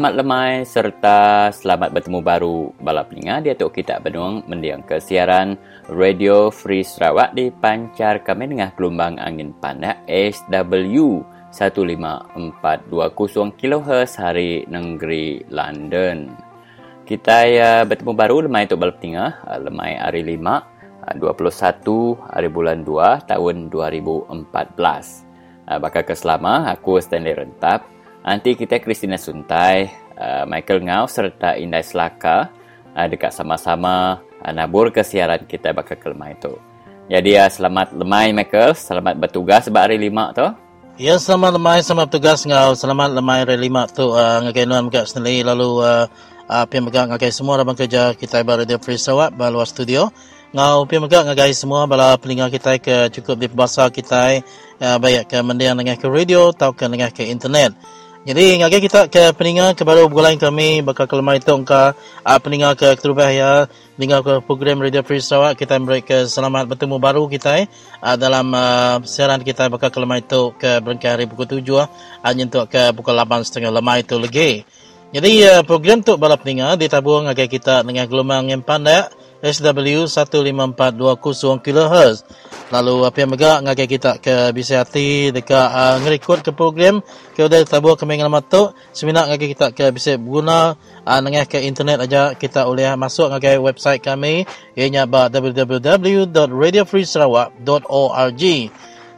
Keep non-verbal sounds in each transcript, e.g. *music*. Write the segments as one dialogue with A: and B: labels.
A: Selamat lemai serta selamat bertemu baru bala pelinga di atuk kita benuang mendiang ke siaran Radio Free Sarawak di pancar kami dengan gelombang angin panas SW 15420 kHz hari negeri London. Kita ya bertemu baru lemai untuk bala pelinga, lemai hari 5 21 hari bulan 2 tahun 2014. Bakal keselama aku Stanley Rentap Nanti kita Christina Suntai, uh, Michael Ngau serta Indai Selaka uh, dekat sama-sama uh, nabur ke siaran kita bakal ke lemai tu. Jadi uh, selamat lemai Michael, selamat bertugas sebab hari lima tu.
B: Ya, selamat lemai, selamat bertugas Ngau, selamat lemai hari lima tu. Uh, ngakai nuan kat sendiri lalu uh, uh, megak ngakai semua dalam kerja kita ibarat Radio Free Sarawak baluar studio. Ngau megak ngakai semua bala pelingar kita ke cukup di bahasa kita uh, baik ke mendiang dengan ke radio atau ke dengan ke internet. Jadi ngake kita ke peninga ke baru bulan kami bakal kelemah itu engka uh, peninga ke keterubah ya peninga ke program Radio Free Sarawak kita beri ke selamat bertemu baru kita uh, dalam uh, siaran kita bakal kelemah itu ke berangkat hari pukul tujuh uh, nyentuh ke pukul lapan setengah lemah itu lagi. Jadi uh, program tu bala peninga ditabung ngake kita dengan gelombang yang pandai SW 15420 kHz. Lalu apa yang megak ngakai kita ke bisa hati dekat uh, ngerekod ke program ke udah tabur ke mengalamat tu seminar ngakai kita ke bisa guna uh, nengah ke internet aja kita boleh masuk ngakai website kami ianya www.radiofreesarawak.org.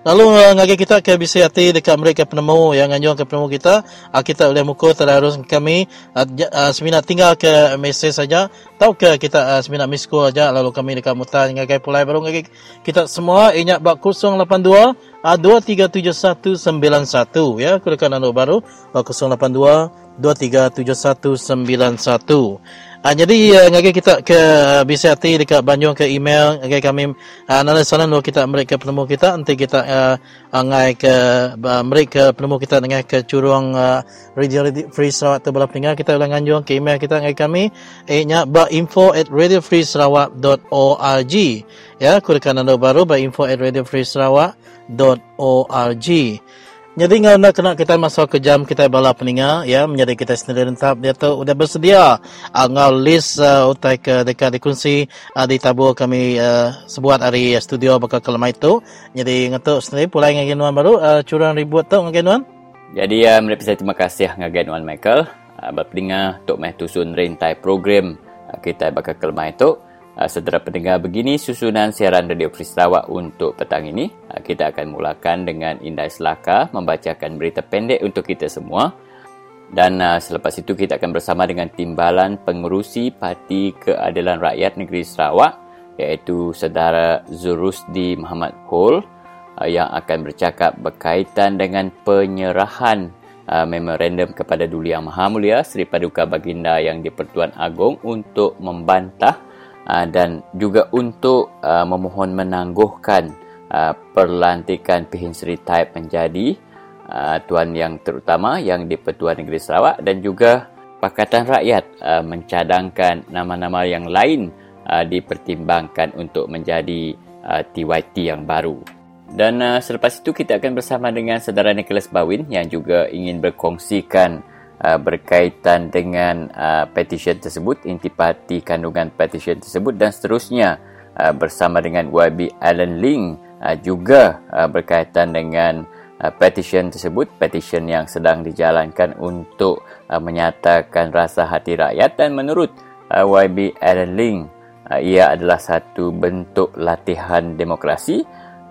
B: Lalu uh, ngagi kita ke bisi hati dekat mereka penemu yang nganyong ke penemu kita, kita boleh muka terus kami uh, uh, seminar tinggal ke mesej saja. Atau ke kita seminar miss call aja lalu kami dekat mutan ngagi pulai baru ngagi kita semua ingat bak 082 uh, 237191 ya aku dekat nombor baru uh, 082 237191 Uh, jadi uh, ngagi kita ke hati dekat Banjung ke email ngagi kami uh, sana nur kita mereka penemu kita. Nanti kita uh, ke uh, mereka penemu kita dengan ke curung uh, radio, radio free Sarawak tu bala peninggal kita ulang nganjung ke email kita ngagi kami eh nya ba info at radiofreesarawak.org ya kurekan anda baru ba info at radiofreesarawak.org jadi ngau nak kena kita masuk ke jam kita bala peninga ya menjadi kita sendiri rentap dia tu udah bersedia uh, ngau list uh, utai ke dekat dikunci uh, di tabur kami uh, sebuat hari uh, studio bakal kelemah itu. Jadi ngatuk sendiri pula dengan genuan baru uh, curang ribut tu dengan genuan.
A: Jadi uh, mereka saya terima kasih dengan genuan Michael uh, berpeninga untuk meh tusun rentai program uh, kita bakal kelemah itu. Uh, Saudara pendengar begini susunan siaran Radio Free Sarawak untuk petang ini. Uh, kita akan mulakan dengan Indai Selaka membacakan berita pendek untuk kita semua. Dan uh, selepas itu kita akan bersama dengan Timbalan Pengurusi Parti Keadilan Rakyat Negeri Sarawak iaitu Saudara Zurusdi Muhammad uh, yang akan bercakap berkaitan dengan penyerahan uh, memorandum kepada Duli Yang Maha Mulia Seri Paduka Baginda yang di-Pertuan Agong untuk membantah Ah, dan juga untuk uh, memohon menangguhkan uh, perlantikan Pihin Sri Taib menjadi uh, tuan yang terutama yang di Pertuan Negeri Sarawak dan juga Pakatan Rakyat uh, mencadangkan nama-nama yang lain uh, dipertimbangkan untuk menjadi uh, TYT yang baru. Dan uh, selepas itu kita akan bersama dengan saudara Nicholas Bawin yang juga ingin berkongsikan Uh, berkaitan dengan uh, petition tersebut, intipati kandungan petition tersebut dan seterusnya uh, bersama dengan YB Alan Ling uh, juga uh, berkaitan dengan uh, petition tersebut, petition yang sedang dijalankan untuk uh, menyatakan rasa hati rakyat dan menurut uh, YB Alan Ling, uh, ia adalah satu bentuk latihan demokrasi,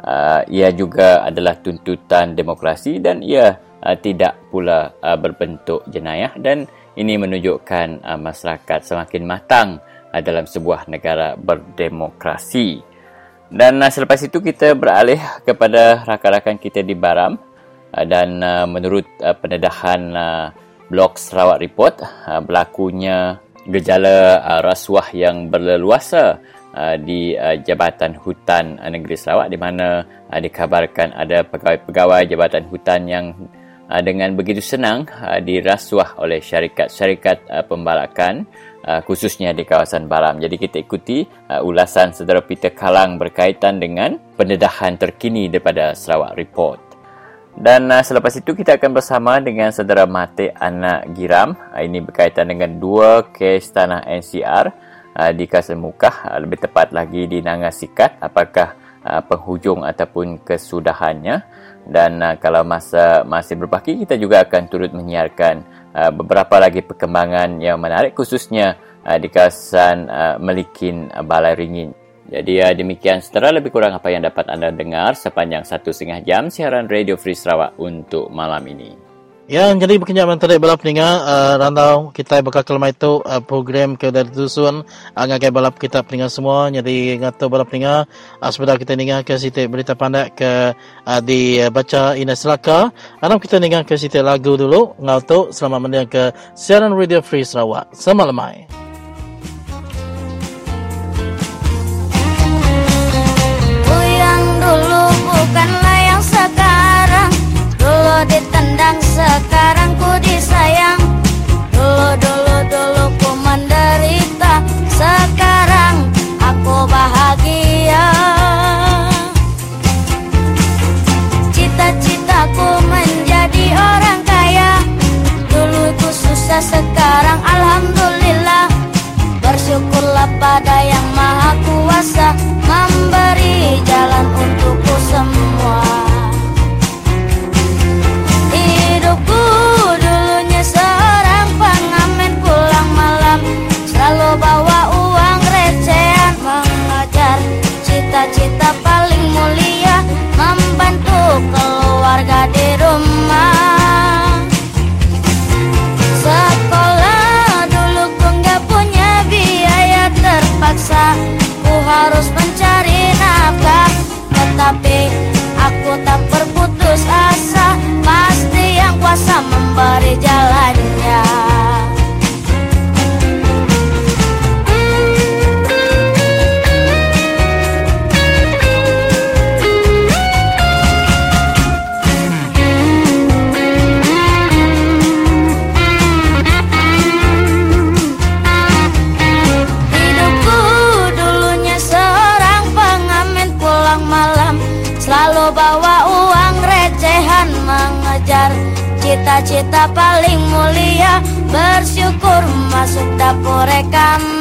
A: uh, ia juga adalah tuntutan demokrasi dan ia uh, tidak pula uh, berbentuk jenayah dan ini menunjukkan uh, masyarakat semakin matang uh, dalam sebuah negara berdemokrasi. Dan uh, selepas itu kita beralih kepada rakan-rakan kita di Baram uh, dan uh, menurut uh, pendedahan uh, blog Sarawak Report uh, berlakunya gejala uh, rasuah yang berleluasa uh, di uh, Jabatan Hutan uh, Negeri Sarawak di mana uh, dikabarkan ada pegawai-pegawai Jabatan Hutan yang dengan begitu senang ah, dirasuah oleh syarikat-syarikat ah, pembalakan khususnya di kawasan Baram. Jadi kita ikuti ulasan saudara Peter Kalang berkaitan dengan pendedahan terkini daripada Sarawak Report. Dan selepas itu kita akan bersama dengan saudara mati anak Giram. Ini berkaitan dengan dua kes tanah NCR di Kawasan Mukah. Lebih tepat lagi di Nangasikat. Apakah penghujung ataupun kesudahannya. Dan uh, kalau masa masih berbaki, kita juga akan turut menyiarkan uh, beberapa lagi perkembangan yang menarik khususnya uh, di kawasan uh, Melikin uh, Balai Ringin. Jadi ya demikian setelah lebih kurang apa yang dapat anda dengar sepanjang satu setengah jam siaran Radio Free Sarawak untuk malam ini.
B: Ya, jadi berkenaan tadi balap peninggal, uh, rantau kita bakal kelemah itu uh, program ke dari tusun, uh, ngagai balap kita peninggal semua, jadi ngatu balap peninggal, uh, sebentar kita ningal ke sitik berita pandai ke uh, di uh, baca Ines Selaka, anam kita ningal ke sitik lagu dulu, ngatu selamat mendengar ke siaran Radio Free Sarawak. Selamat lemai.
C: bukanlah yang sekarang. Dulu ditendang sekarang ku disayang. Dulu dulu dulu ku menderita Sekarang aku bahagia. Cita-citaku menjadi orang kaya. Dulu ku susah sekarang Alhamdulillah. Bersyukurlah pada yang maha kuasa kuasa memberi masuk dapur rekaman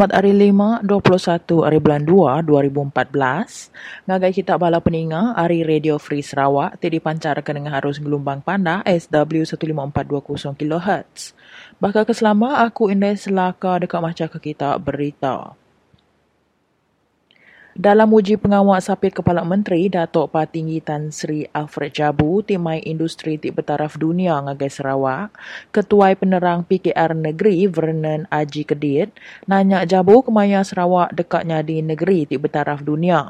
D: Selamat hari 5, 21 hari bulan 2, 2014. Ngagai kita bala peninga hari Radio Free Sarawak ti dipancarkan dengan harus gelombang panda SW 15420 kHz. Bakal keselama aku indai selaka dekat macam kita berita. Dalam uji pengawal sapit Kepala Menteri, Datuk Patinggi Tan Sri Alfred Jabu, Timai Industri Tik Bertaraf Dunia Ngagai Sarawak, Ketuai Penerang PKR Negeri Vernon Aji Kedit, nanya Jabu kemaya Sarawak dekatnya di negeri Tik Bertaraf Dunia.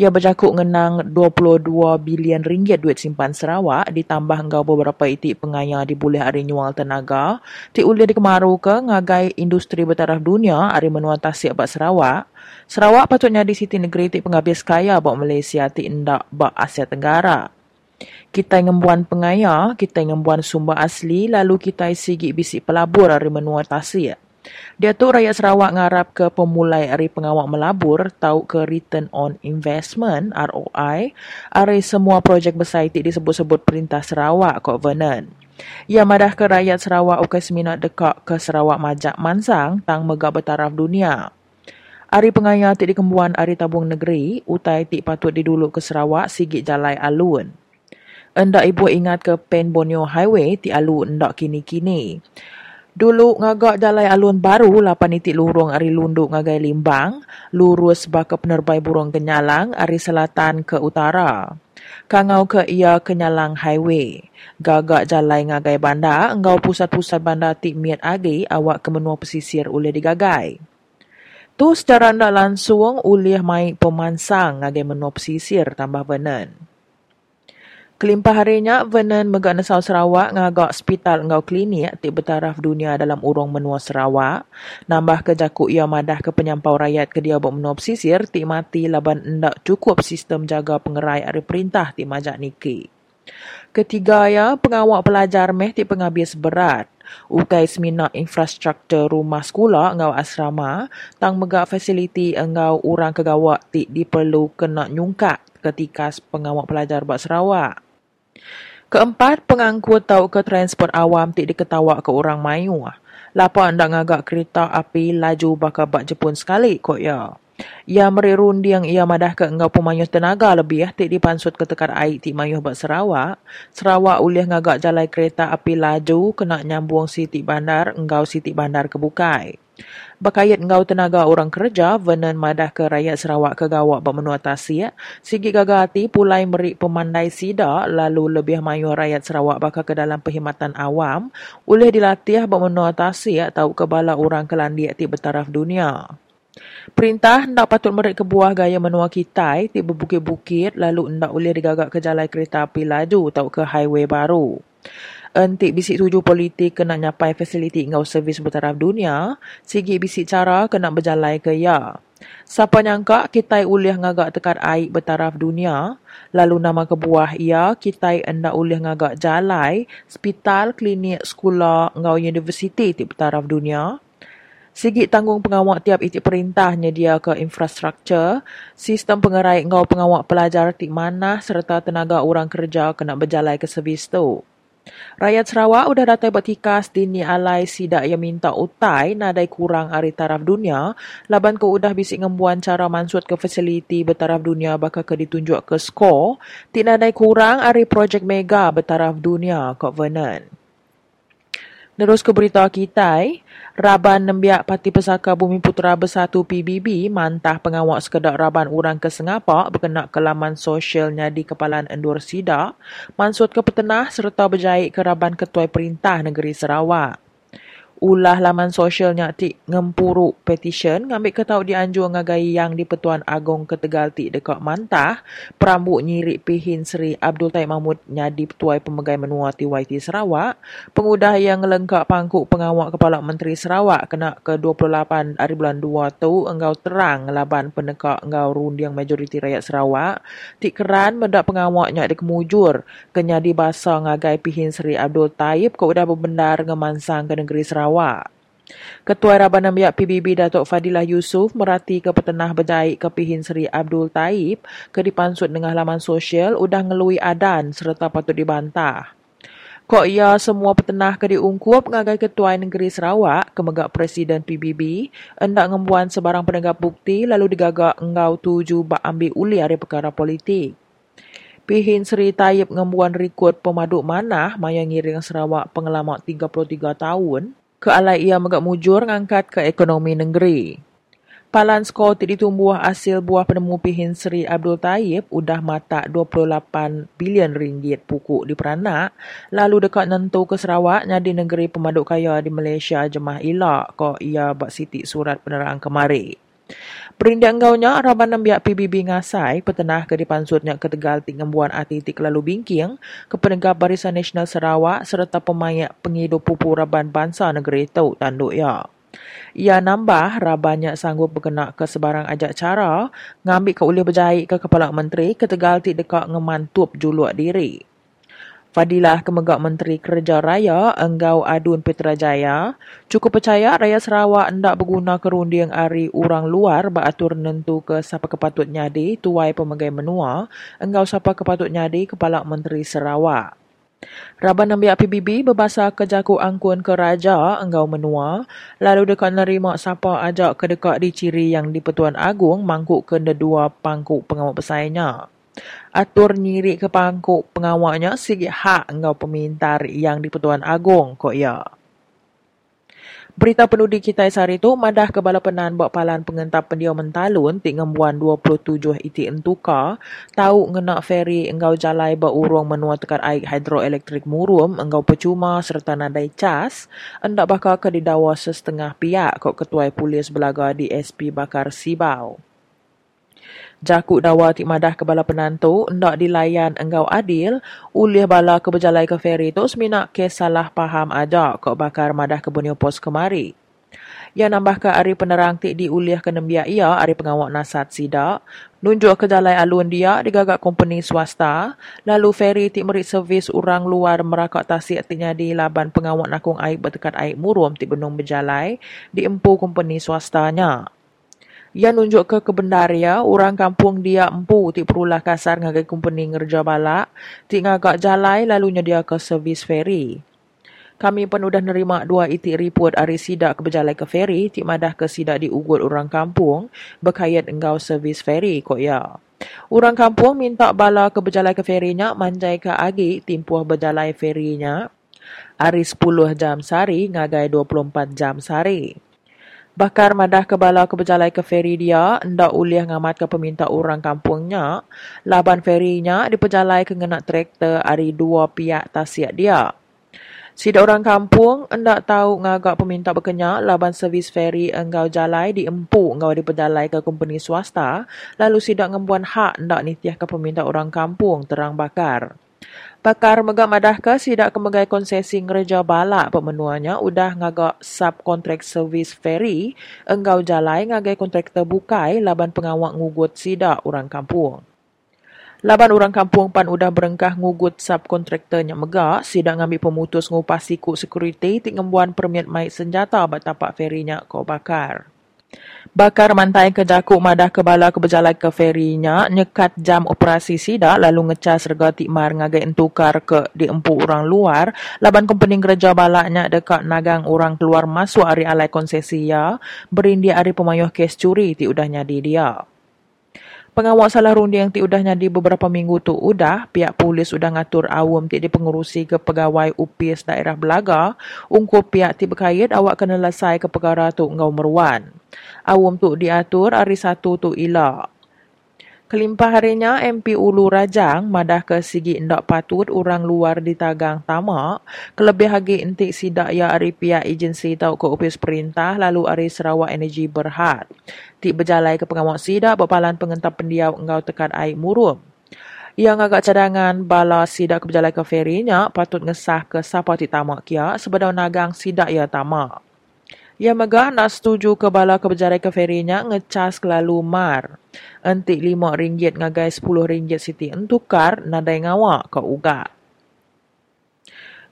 D: Ia bercakap ngenang 22 bilion ringgit duit simpan Sarawak ditambah engkau beberapa itik pengaya di boleh hari nyual tenaga, ti uli dikemaru ke ngagai industri bertaraf dunia hari menua tasik bak Sarawak, Sarawak patutnya di siti negeri ti penghabis kaya bak Malaysia ti indak bak Asia Tenggara. Kita ngembuan pengaya, kita ngembuan sumber asli, lalu kita sigi bisik pelabur dari menua tasir. Dia tu rakyat Sarawak ngarap ke pemulai hari pengawak melabur tahu ke return on investment ROI hari semua projek besar itu disebut-sebut Perintah Sarawak Covenant. Ia madah ke rakyat Sarawak ukai seminat dekat ke Sarawak Majak Mansang tang megak bertaraf dunia. Hari pengaya ti dikembuan hari tabung negeri, utai ti patut diduluk ke Sarawak sigit jalai alun. Endak ibu ingat ke Pen Borneo Highway ti alun endak kini-kini. Dulu ngagak jalai alun baru lapan itik lurung ari lunduk ngagai limbang, lurus baka penerbai burung kenyalang ari selatan ke utara. Kangau ke ia kenyalang highway. Gagak jalai ngagai banda, engkau pusat-pusat banda tik miat agi awak ke menua pesisir oleh digagai. Tu secara ndak langsung ulih mai pemansang ngagai menua pesisir tambah benan. Kelimpah harinya, Vernon megak Nesau Sarawak ngagak hospital engau klinik di bertaraf dunia dalam urung menua Sarawak. Nambah ke jakuk ia madah ke penyampau rakyat ke dia buat menua ti mati laban endak cukup sistem jaga pengerai hari perintah ti majak niki. Ketiga ya, pengawak pelajar meh ti penghabis berat. Ukai semina infrastruktur rumah sekolah engau asrama, tang megak fasiliti engau orang kegawak ti diperlu kena nyungkat ketika pengawak pelajar buat Sarawak. Keempat, pengangkut tahu ke transport awam tidak diketawa ke orang mayu. Lapa anda ngagak kereta api laju bakal bak Jepun sekali kok ya. Ia merirundi yang ia madah ke engkau pemayuh tenaga lebih ya tik dipansut ke tekar air tik mayuh bak Sarawak. Sarawak ulih ngagak jalai kereta api laju kena nyambung siti bandar engkau siti bandar kebukai. Bakayat ngau tenaga orang kerja, Vernon madah ke rakyat Sarawak ke gawak bermenua tasik. Sigi gagati pulai merik pemandai sida, lalu lebih mayu rakyat Sarawak bakal ke dalam perkhidmatan awam, oleh dilatih bermenua tasik tahu kebala orang kelandiak di bertaraf dunia. Perintah hendak patut merik ke buah gaya menua kitai di berbukit-bukit lalu hendak boleh digagak ke jalan kereta api laju tahu ke highway baru entik bisik tuju politik kena nyapai fasiliti ngau servis bertaraf dunia, sigi bisik cara kena berjalai ke ya. Siapa nyangka kita ulih ngagak tekar air bertaraf dunia, lalu nama kebuah ia kita enda ulih ngagak jalai, hospital, klinik, sekolah, ngau universiti di bertaraf dunia. Sigi tanggung pengawak tiap itik perintah nyedia ke infrastruktur, sistem pengerai ngau pengawak pelajar tik mana serta tenaga orang kerja kena berjalai ke servis tu. Rakyat Sarawak sudah datang bertikas dini alai sidak yang minta utai nadai kurang hari taraf dunia. Laban ke udah bisik ngembuan cara mansut ke fasiliti bertaraf dunia bakal ke ditunjuk ke skor. Ti nadai kurang hari projek mega bertaraf dunia Covenant. Terus ke berita kita, Raban Nembiak Parti Pesaka Bumi Putera Bersatu PBB mantah pengawak sekedar Raban Urang ke Singapura berkenaan ke laman sosialnya di Kepalan Endur Sida, mansut ke petenah serta berjahit ke Raban Ketua Perintah Negeri Sarawak ulah laman sosialnya ti ngempuru petition. Ngambil ketau dianjur ngagai yang di Petuan Agong Ketegal ti dekat Mantah. Perambut nyirik pihin Seri Abdul Taib Mahmud nyadi petuai pemegai menua TYT Sarawak. Pengudah yang lengkap pangkuk pengawak Kepala Menteri Sarawak kena ke 28 hari bulan 2 tu engkau terang laban penekak engkau rundiang majoriti rakyat Sarawak. Ti keran mendak pengawaknya di kemujur. Kenyadi basa ngagai pihin Seri Abdul Taib kau udah berbendar ngemansang ke negeri Sarawak Sarawak. Ketua Raban Ambiak PBB Datuk Fadilah Yusof merati ke petenah berjahit ke Pihin Seri Abdul Taib ke dipansut dengan laman sosial udah ngelui adan serta patut dibantah. Kok ia semua petenah ke diungkup ngagai Ketua Negeri Sarawak kemegak Presiden PBB hendak ngembuan sebarang penegak bukti lalu digagak engau tuju bak ambil uli hari perkara politik. Pihin Seri Taib ngembuan rekod pemaduk manah maya ngiring Sarawak pengalaman 33 tahun ke alai ia megak mujur ngangkat ke ekonomi negeri. Palan skor ti ditumbuh hasil buah penemu pihin Seri Abdul Taib udah mata 28 bilion ringgit pukuk di peranak lalu dekat nentu ke Sarawak nyadi negeri pemaduk kaya di Malaysia jemah ilak ko ia bak siti surat penerang kemari. Perindak engkaunya, Raban Nambiak PBB ngasai, petenah ke dipansutnya ke Tegal Tingembuan Atitik lalu bingking, ke penegak Barisan Nasional Sarawak serta pemayak pengidup pupu Raban Bangsa Negeri Tau Tanduk Ya. Ia nambah Rabannya sanggup berkenak ke sebarang ajak cara ngambil ke ulih berjahit ke Kepala Menteri ke Tegal Tik dekat ngemantup juluk diri. Fadilah Kemegak Menteri Kerja Raya Enggau Adun Petrajaya cukup percaya Raya Sarawak hendak berguna kerunding ari orang luar beratur nentu ke siapa kepatut nyadi tuai pemegai menua enggau siapa kepatut nyadi Kepala Menteri Sarawak. Raban ambil PBB berbahasa kejaku angkun ke Raja enggau menua lalu dekat nerima siapa ajak ke dekat di ciri yang di Pertuan Agung mangkuk ke dua pangkuk pengawal pesaingnya. Atur nyiri ke pangkuk pengawalnya sikit hak engkau pemintar yang di Pertuan Agong kok ya. Berita penuh di kita hari itu, madah kebala penan buat palan pengentap pendiam mentalun tik ngembuan 27 iti entuka, tahu ngenak feri engkau jalai urung menua tekat air hidroelektrik murum, engkau percuma serta nadai cas, endak bakal ke didawa setengah pihak kok ketua polis belaga di SP Bakar Sibau. Jakuk dawa tik madah ke bala penantu, ndak dilayan enggau adil, ulih bala ke berjalai ke feri tu seminak kes salah paham ada kok bakar madah ke bunyi pos kemari. Yang nambah ke hari penerang tik diulih ke nembia ia hari pengawak nasat sidak, nunjuk ke jalai alun dia digagak company swasta, lalu feri tik merik servis orang luar merakak tasik tiknya di laban pengawak nakung air bertekat air murum tik benung berjalai, diempu company swastanya. Ia nunjuk ke kebendaria, orang kampung dia empu ti perulah kasar ngagai kumpeni ngerja balak, ti ngagak jalai lalu nyedia ke servis feri. Kami pun sudah nerima dua itik report hari sidak ke berjalai ke feri, ti madah ke sidak diugut orang kampung, berkait engkau servis feri kok ya. Orang kampung minta bala ke berjalai ke ferinya, manjai ke agi timpuh berjalai ferinya, hari 10 jam sehari, ngagai 24 jam sehari. Bakar madah ke bala ke berjalai ke feri dia, ndak uliah ngamat ke peminta orang kampungnya, laban ferinya diperjalai ke ngenak traktor hari dua pihak tasiak dia. Sida orang kampung ndak tahu ngagak peminta berkenyak laban servis feri engkau jalai diempu engkau diperjalai ke company swasta, lalu sida ngembuan hak ndak nitiah ke peminta orang kampung terang bakar. Pakar megak madah ke sidak kemegai konsesi ngereja balak pemenuanya udah ngagak subkontrak servis ferry enggau jalai ngagai kontrak terbukai laban pengawak ngugut sidak orang kampung. Laban orang kampung pan udah berengkah ngugut subkontraktornya megak, sidak ngambil pemutus ngupas siku security tik ngembuan permit maik senjata bat tapak ferinya kau bakar. Bakar mantai ke jakuk madah ke bala ke berjalan ke ferinya, nyekat jam operasi sida lalu ngecas rega tikmar ngagai entukar ke di empu orang luar, laban company gereja balaknya dekat nagang orang keluar masuk hari alai konsesi ya, berindi hari pemayuh kes curi ti nyadi dia. Pengawal salah rundi yang ti udah nyadi beberapa minggu tu udah, pihak polis udah ngatur awam ti dipengurusi ke pegawai UPS daerah Belaga, ungkup pihak ti berkait awak kena lesai ke perkara tu ngau meruan. Awam tu diatur hari satu tu ila. Kelimpah harinya MP Ulu Rajang madah ke sigi ndak patut orang luar di tagang tamak, kelebih lagi entik sidak ya hari pihak agensi tau ke opis perintah lalu hari Sarawak Energy berhad. Tik berjalai ke pengawak sidak berpalan pengentap pendiau engkau tekan air murum. Yang agak cadangan bala sidak ke ke ferinya patut ngesah ke siapa ti tamak kia sebedau nagang sidak ya tamak. Ia megah nak setuju ke bala ke berjarai ke ferinya ngecas kelalu mar. Entik lima ringgit ngagai sepuluh ringgit siti entukar nadai ngawak ke uga.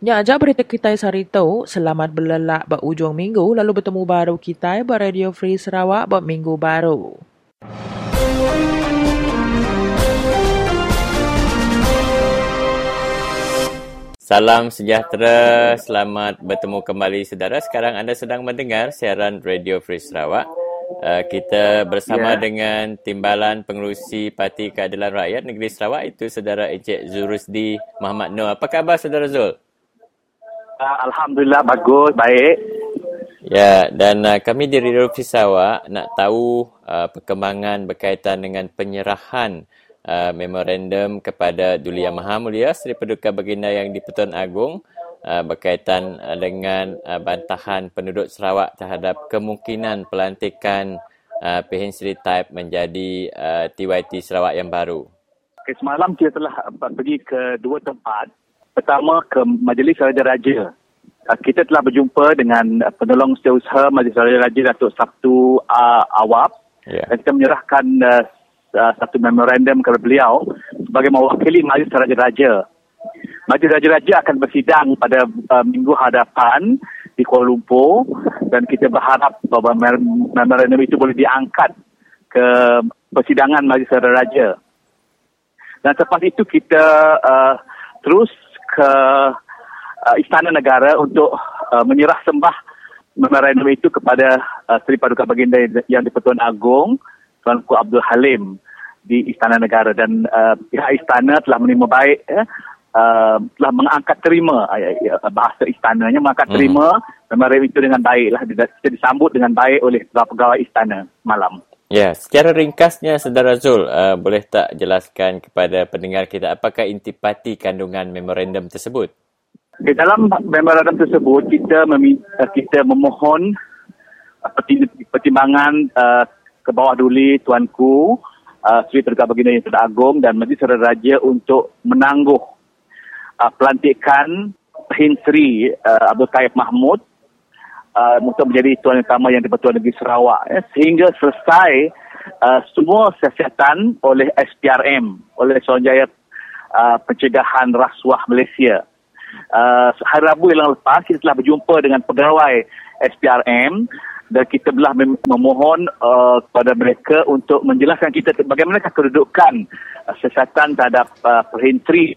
D: Nya aja berita kita hari tu, selamat belelak buat ujung minggu lalu bertemu baru kita buat Radio Free Sarawak buat minggu baru.
A: Salam sejahtera, selamat bertemu kembali saudara. Sekarang anda sedang mendengar siaran Radio Free Sarawak. Uh, kita bersama yeah. dengan Timbalan Pengerusi Parti Keadilan Rakyat Negeri Sarawak itu saudara Encik Zurusdi Muhammad Noor. Apa khabar saudara Zul?
E: Uh, Alhamdulillah bagus, baik.
A: Ya, dan uh, kami di Radio Free Sarawak nak tahu uh, perkembangan berkaitan dengan penyerahan uh, memorandum kepada Duli Yang Maha Mulia Seri Paduka Baginda yang di Pertuan Agong uh, berkaitan uh, dengan uh, bantahan penduduk Sarawak terhadap kemungkinan pelantikan uh, PH Seri Taib menjadi uh, TYT Sarawak yang baru.
E: Okay, semalam kita telah pergi ke dua tempat. Pertama ke Majlis Raja-Raja. Uh, kita telah berjumpa dengan penolong setiausaha Majlis Raja-Raja Datuk Sabtu uh, Awab. Yeah. Dan kita menyerahkan uh, uh, satu memorandum kepada beliau sebagai mewakili Majlis Raja-Raja Majlis Raja-Raja akan bersidang pada uh, minggu hadapan di Kuala Lumpur dan kita berharap bahawa memorandum itu boleh diangkat ke persidangan Majlis Raja-Raja. Dan selepas itu kita uh, terus ke uh, Istana Negara untuk uh, menyerah sembah memorandum itu kepada uh, Seri Paduka Baginda yang di-Pertuan Agong Tuanku Abdul Halim di Istana Negara dan uh, pihak istana telah menerima baik ya, uh, telah mengangkat terima uh, bahasa istananya mengangkat hmm. terima memorandum itu dengan baiklah kita disambut dengan baik oleh pegawai istana malam.
A: Ya, secara ringkasnya Saudara Zul, uh, boleh tak jelaskan kepada pendengar kita apakah intipati kandungan memorandum tersebut?
E: Di dalam memorandum tersebut kita meminta, kita memohon uh, pertimbangan uh, ke bawah duli tuanku uh, Sri Terdekat Baginda Yang Agung dan Majlis Saudara Raja untuk menangguh uh, pelantikan Hin Sri uh, Abdul Taib Mahmud uh, untuk menjadi tuan utama yang di-Pertuan Negeri Sarawak ya, sehingga selesai uh, semua siasatan oleh SPRM oleh Suruhanjaya uh, Pencegahan Rasuah Malaysia. Uh, hari Rabu yang lepas kita telah berjumpa dengan pegawai SPRM dan kita telah memohon uh, kepada mereka untuk menjelaskan kita bagaimana kedudukan uh, siasatan terhadap uh, perhentri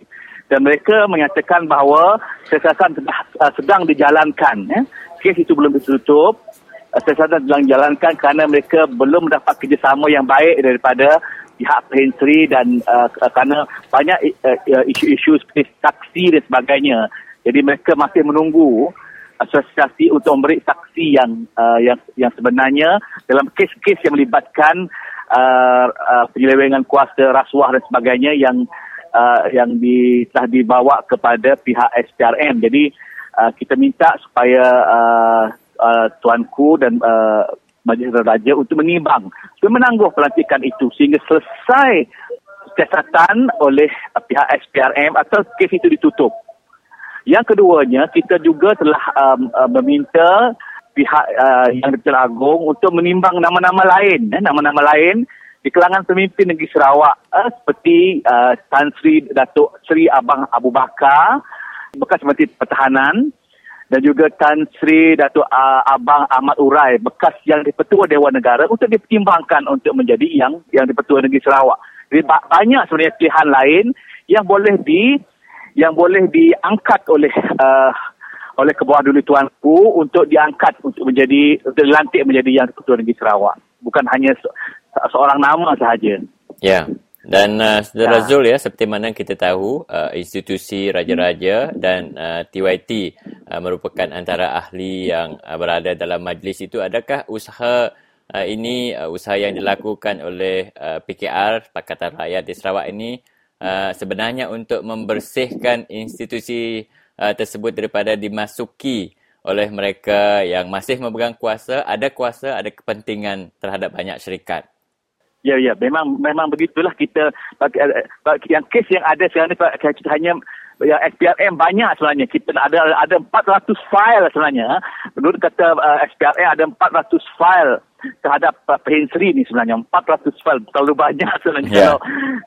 E: dan mereka menyatakan bahawa siasatan sedang, uh, sedang dijalankan ya kes itu belum ditutup. Siasatan sedang dijalankan kerana mereka belum mendapat kerjasama yang baik daripada pihak Pensri dan uh, kerana banyak uh, isu-isu seperti saksi dan sebagainya. Jadi mereka masih menunggu asosiasi untuk memberi saksi yang uh, yang yang sebenarnya dalam kes-kes yang melibatkan uh, uh, penyelewengan kuasa rasuah dan sebagainya yang uh, yang di, telah dibawa kepada pihak SPRM. Jadi uh, kita minta supaya uh, uh, tuanku dan uh, Majlis Raja untuk menimbang supaya menangguh pelantikan itu sehingga selesai siasatan oleh pihak SPRM atau kes itu ditutup. Yang keduanya, kita juga telah um, uh, meminta pihak uh, yang di Agung untuk menimbang nama-nama lain, eh, nama-nama lain di kalangan pemimpin negeri Sarawak eh, seperti uh, Tan Sri Datuk Sri Abang Abu Bakar, bekas Menteri Pertahanan dan juga Tan Sri Datuk uh, Abang Ahmad Urai bekas yang dipertua Dewan Negara untuk dipertimbangkan untuk menjadi yang yang dipertua Negeri Sarawak. Jadi banyak sebenarnya pilihan lain yang boleh di yang boleh diangkat oleh uh, oleh kebawah dulu tuanku untuk diangkat untuk menjadi untuk dilantik menjadi yang dipertua Negeri Sarawak. Bukan hanya se- seorang nama sahaja.
A: Ya. Yeah. Dan uh, Saudara ya. Zul ya, seperti mana kita tahu, uh, institusi Raja-Raja dan uh, TYT uh, merupakan antara ahli yang uh, berada dalam majlis itu. Adakah usaha uh, ini, uh, usaha yang dilakukan oleh uh, PKR, Pakatan Rakyat di Sarawak ini, uh, sebenarnya untuk membersihkan institusi uh, tersebut daripada dimasuki oleh mereka yang masih memegang kuasa, ada kuasa, ada kepentingan terhadap banyak syarikat?
E: Ya, ya. Memang memang begitulah kita bagi yang kes yang ada sekarang ni kita hanya yang SPRM banyak sebenarnya. Kita ada ada 400 file sebenarnya. Menurut kata uh, SPRM ada 400 file terhadap uh, Pensri ni sebenarnya. 400 file terlalu banyak sebenarnya. Yeah. Kalau,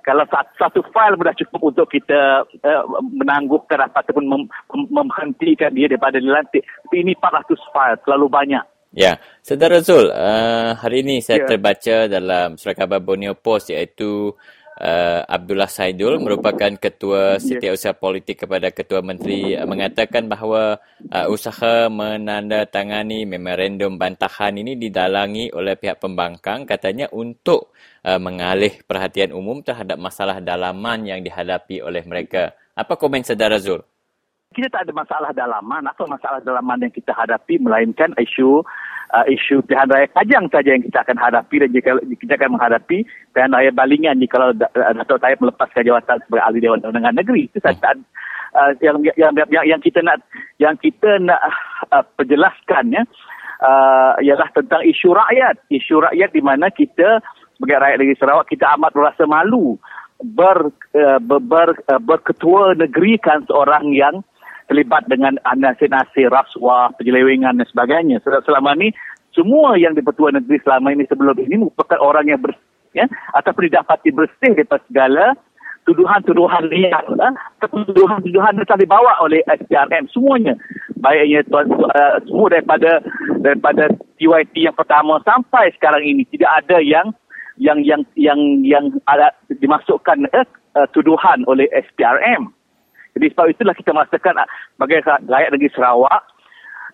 E: kalau satu, satu file sudah cukup untuk kita uh, menangguhkan ataupun mem, mem, menghentikan dia daripada dilantik. Tapi ini 400 file terlalu banyak.
A: Ya, Saudara Zul, uh, hari ini saya ya. terbaca dalam surat khabar Borneo Post iaitu uh, Abdullah Saidul merupakan ketua setiausaha politik kepada ketua menteri uh, mengatakan bahawa uh, usaha menandatangani memorandum bantahan ini didalangi oleh pihak pembangkang katanya untuk uh, mengalih perhatian umum terhadap masalah dalaman yang dihadapi oleh mereka. Apa komen Saudara Zul?
E: kita tak ada masalah dalaman atau masalah dalaman yang kita hadapi melainkan isu uh, isu pilihan raya kajang saja yang kita akan hadapi dan jika kita akan menghadapi pilihan raya balingan jika kalau uh, Datuk Tayyip melepaskan jawatan sebagai ahli Dewan Undangan Negeri. Itu saja. Hmm. uh, yang, yang, yang, yang kita nak yang kita nak uh, perjelaskan ya uh, ialah tentang isu rakyat. Isu rakyat di mana kita sebagai rakyat negeri Sarawak kita amat merasa malu ber, uh, ber, ber, uh, berketua negeri kan seorang yang terlibat dengan nasir-nasir rasuah, penyelewengan dan sebagainya. Selama ini, semua yang di Pertuan Negeri selama ini sebelum ini merupakan orang yang bersih, ya, ataupun didapati bersih daripada segala tuduhan-tuduhan liar ataupun tuduhan-tuduhan yang telah dibawa oleh SPRM semuanya baiknya tuan uh, semua daripada daripada TYT yang pertama sampai sekarang ini tidak ada yang yang yang yang yang ada dimasukkan eh, uh, tuduhan oleh SPRM. Jadi sebab itulah kita merasakan sebagai rakyat negeri Sarawak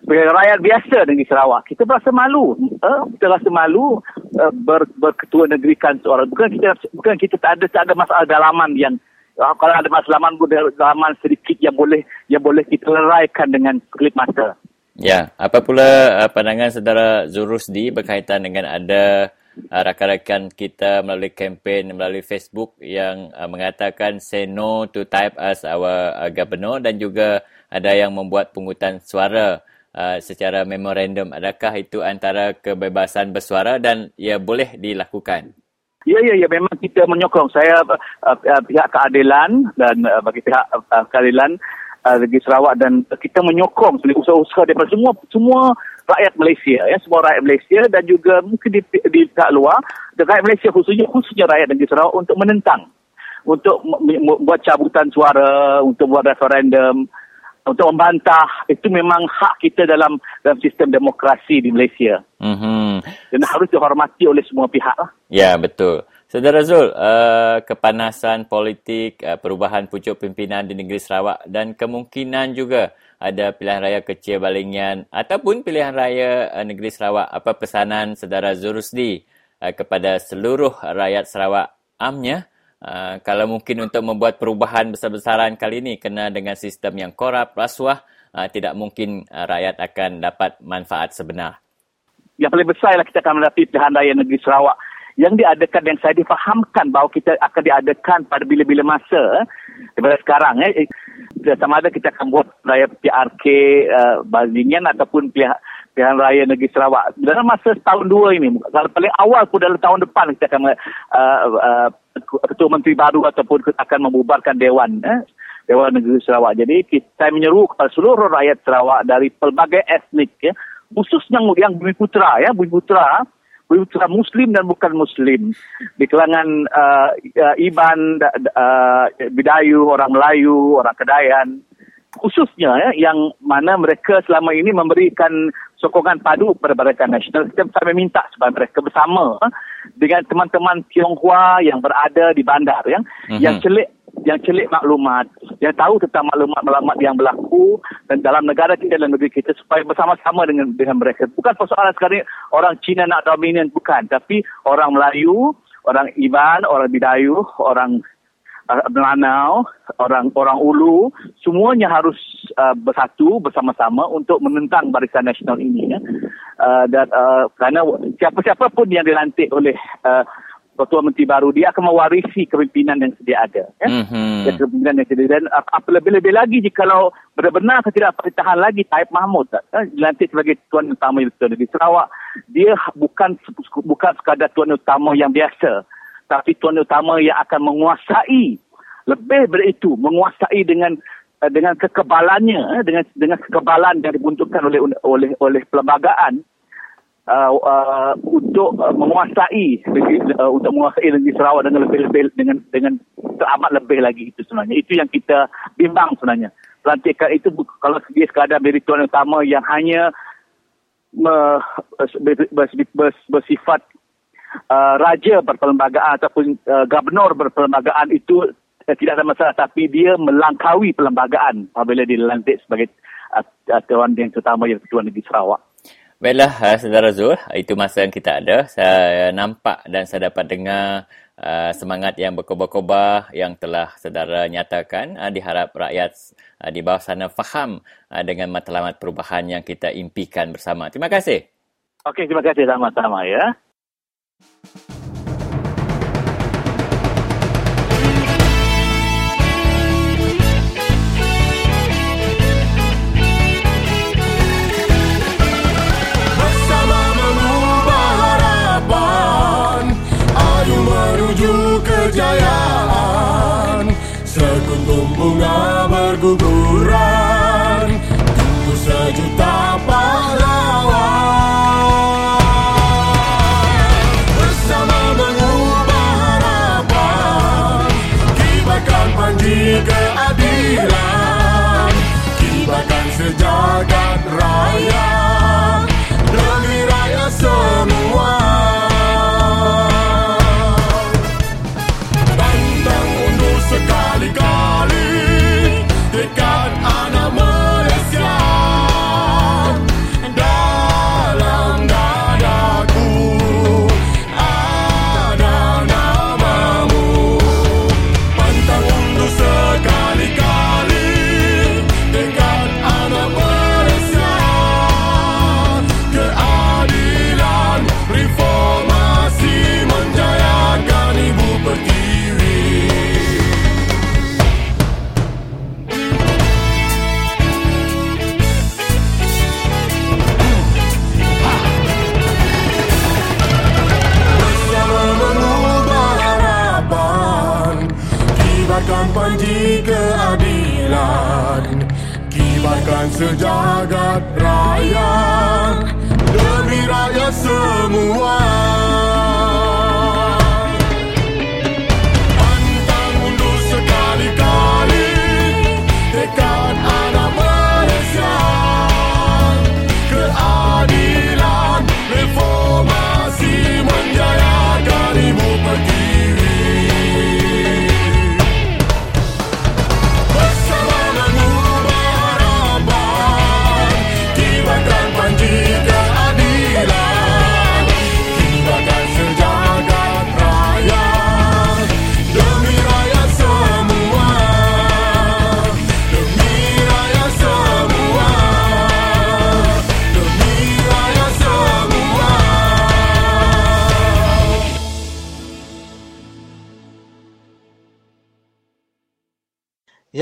E: sebagai rakyat biasa negeri Sarawak kita berasa malu eh? kita rasa malu uh, ber, berketua negerikan seorang bukan kita bukan kita tak ada tak ada masalah dalaman yang uh, kalau ada masalah dalaman, dalaman sedikit yang boleh yang boleh kita leraikan dengan klip mata
A: ya apa pula uh, pandangan saudara Zurusdi berkaitan dengan ada uh, rakan-rakan kita melalui kempen melalui Facebook yang uh, mengatakan say no to type as our uh, governor dan juga ada yang membuat pungutan suara uh, secara memorandum. Adakah itu antara kebebasan bersuara dan ia boleh dilakukan?
E: Ya, ya, ya. Memang kita menyokong. Saya uh, pihak keadilan dan uh, bagi pihak uh, keadilan uh, Negeri Sarawak dan kita menyokong usaha-usaha daripada semua semua rakyat Malaysia ya semua rakyat Malaysia dan juga mungkin di, di pihak luar rakyat Malaysia khususnya khususnya rakyat Negeri Sarawak untuk menentang untuk membuat cabutan suara untuk buat referendum untuk membantah itu memang hak kita dalam dalam sistem demokrasi di Malaysia. Mm-hmm. Dan harus dihormati oleh semua pihak. Lah.
A: Ya, betul. Saudara Zul, uh, kepanasan politik, uh, perubahan pucuk pimpinan di negeri Sarawak dan kemungkinan juga ada pilihan raya kecil Balingian ataupun pilihan raya uh, negeri Sarawak. Apa pesanan saudara Zurusdi uh, kepada seluruh rakyat Sarawak amnya Uh, kalau mungkin untuk membuat perubahan besar-besaran kali ini kena dengan sistem yang korup, rasuah, uh, tidak mungkin uh, rakyat akan dapat manfaat sebenar.
E: Yang paling besar ialah kita akan menghadapi pilihan raya negeri Sarawak yang diadakan yang saya difahamkan bahawa kita akan diadakan pada bila-bila masa eh, daripada sekarang. Eh. Sama ada kita akan buat raya PRK uh, Bazingan ataupun pilihan pilihan raya negeri Sarawak. Dalam masa setahun dua ini, kalau paling awal pun dalam tahun depan kita akan uh, uh, ketua menteri baru ataupun akan membubarkan dewan eh, dewan negeri Sarawak. Jadi kita menyeru kepada seluruh rakyat Sarawak dari pelbagai etnik ya, khususnya yang bumi putra ya, bumi putra bumi putra muslim dan bukan muslim di kalangan uh, uh, Iban uh, Bidayu, orang Melayu, orang Kedayan khususnya ya, yang mana mereka selama ini memberikan sokongan padu kepada Barisan Nasional. Kita sampai minta supaya mereka bersama ha, dengan teman-teman Tionghoa yang berada di bandar ya, mm-hmm. yang celik yang celik maklumat, yang tahu tentang maklumat-maklumat yang berlaku dan dalam negara kita dan negeri kita supaya bersama-sama dengan dengan mereka. Bukan persoalan sekarang orang Cina nak dominan, bukan. Tapi orang Melayu, orang Iban, orang Bidayu, orang uh, Melanau, orang orang Ulu, semuanya harus uh, bersatu bersama-sama untuk menentang Barisan Nasional ini. Ya. Uh, dan uh, kerana siapa-siapa pun yang dilantik oleh uh, Ketua Menteri baru dia akan mewarisi kepimpinan yang sedia ada. Ya? Mm-hmm. Kepimpinan yang sedia dan apa lebih-lebih lagi jika kalau benar-benar tidak pertahan lagi Taib Mahmud eh, dilantik sebagai Tuan Utama di Sarawak, dia bukan bukan sekadar Tuan Utama yang biasa tapi tuan utama yang akan menguasai lebih dari itu menguasai dengan eh, dengan kekebalannya eh, dengan dengan kekebalan yang dibentukkan oleh oleh oleh perlembagaan uh, uh, untuk uh, menguasai uh, untuk menguasai negeri Sarawak dengan lebih lebih dengan dengan teramat lebih lagi itu sebenarnya. Itu yang kita bimbang sebenarnya. Pelantikan itu kalau dia sekadar menjadi tuan utama yang hanya bersifat uh, raja berperlembagaan ataupun uh, gubernur berperlembagaan itu uh, tidak ada masalah. Tapi dia melangkaui perlembagaan apabila dilantik sebagai uh, tuan yang terutama yang ketua negeri Sarawak.
A: Baiklah, uh, saudara Zul, itu masa yang kita ada. Saya nampak dan saya dapat dengar uh, semangat yang berkobar-kobar yang telah saudara nyatakan. Uh, diharap rakyat uh, di bawah sana faham uh, dengan matlamat perubahan yang kita impikan bersama. Terima kasih.
E: Okey, terima kasih sama-sama ya.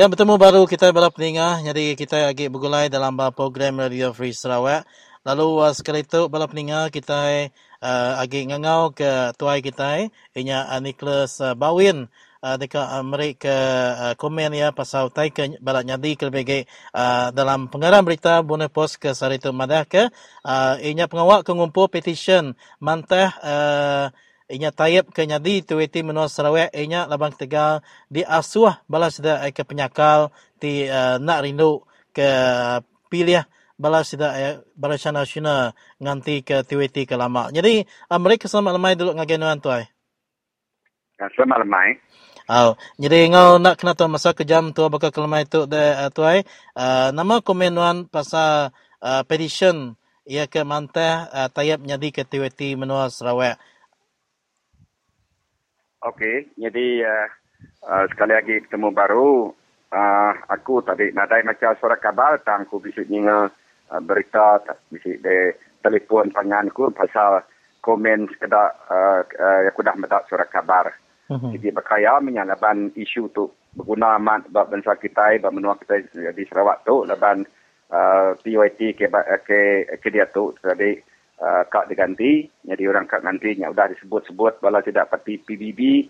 B: Ya, bertemu baru kita para pendengar. Jadi kita lagi bergulai dalam uh, program Radio Free Sarawak. Lalu uh, sekali itu para pendengar kita uh, ngangau ke tuai kita inya uh, Nicholas uh, Bawin uh, dekat uh, mereka uh, komen ya pasal tai ke barat nyadi ke lebih uh, dalam pengarang berita bonus post ke Saritu Madah ke uh, inya pengawak ke ngumpul petition mantah uh, inya tayap ke nyadi tuwiti menua Sarawak inya labang tegal di asuh balas sida ke penyakal ti uh, nak rindu ke pilih balas sida uh, barisan nasional nganti ke tuwiti ke lama. Jadi uh, mereka selamat lemai dulu ngagenuan tuai.
F: Selamat lemai.
B: Oh, jadi ngau nak kena tahu masa kejam tu bakal kelemai tu de uh, tuai. Uh, nama komenuan pasal uh, petition ia ke mantah uh, tayap nyadi ke tuwiti menua Sarawak.
F: Okey, jadi uh, uh, sekali lagi ketemu baru. Uh, aku tadi nadai macam suara kabar tang aku bisik ninga uh, berita bisik de telefon pangan ku pasal komen sekedar uh, uh, aku dah mendapat surat kabar.
B: Mhm.
F: Jadi berkaya menyalaban isu tu berguna amat bab bangsa kita, bab menua kita di Sarawak tu laban uh, PYT ke ke ke dia tu tadi uh, kak diganti jadi orang kak ganti yang sudah disebut-sebut bala tidak pati PBB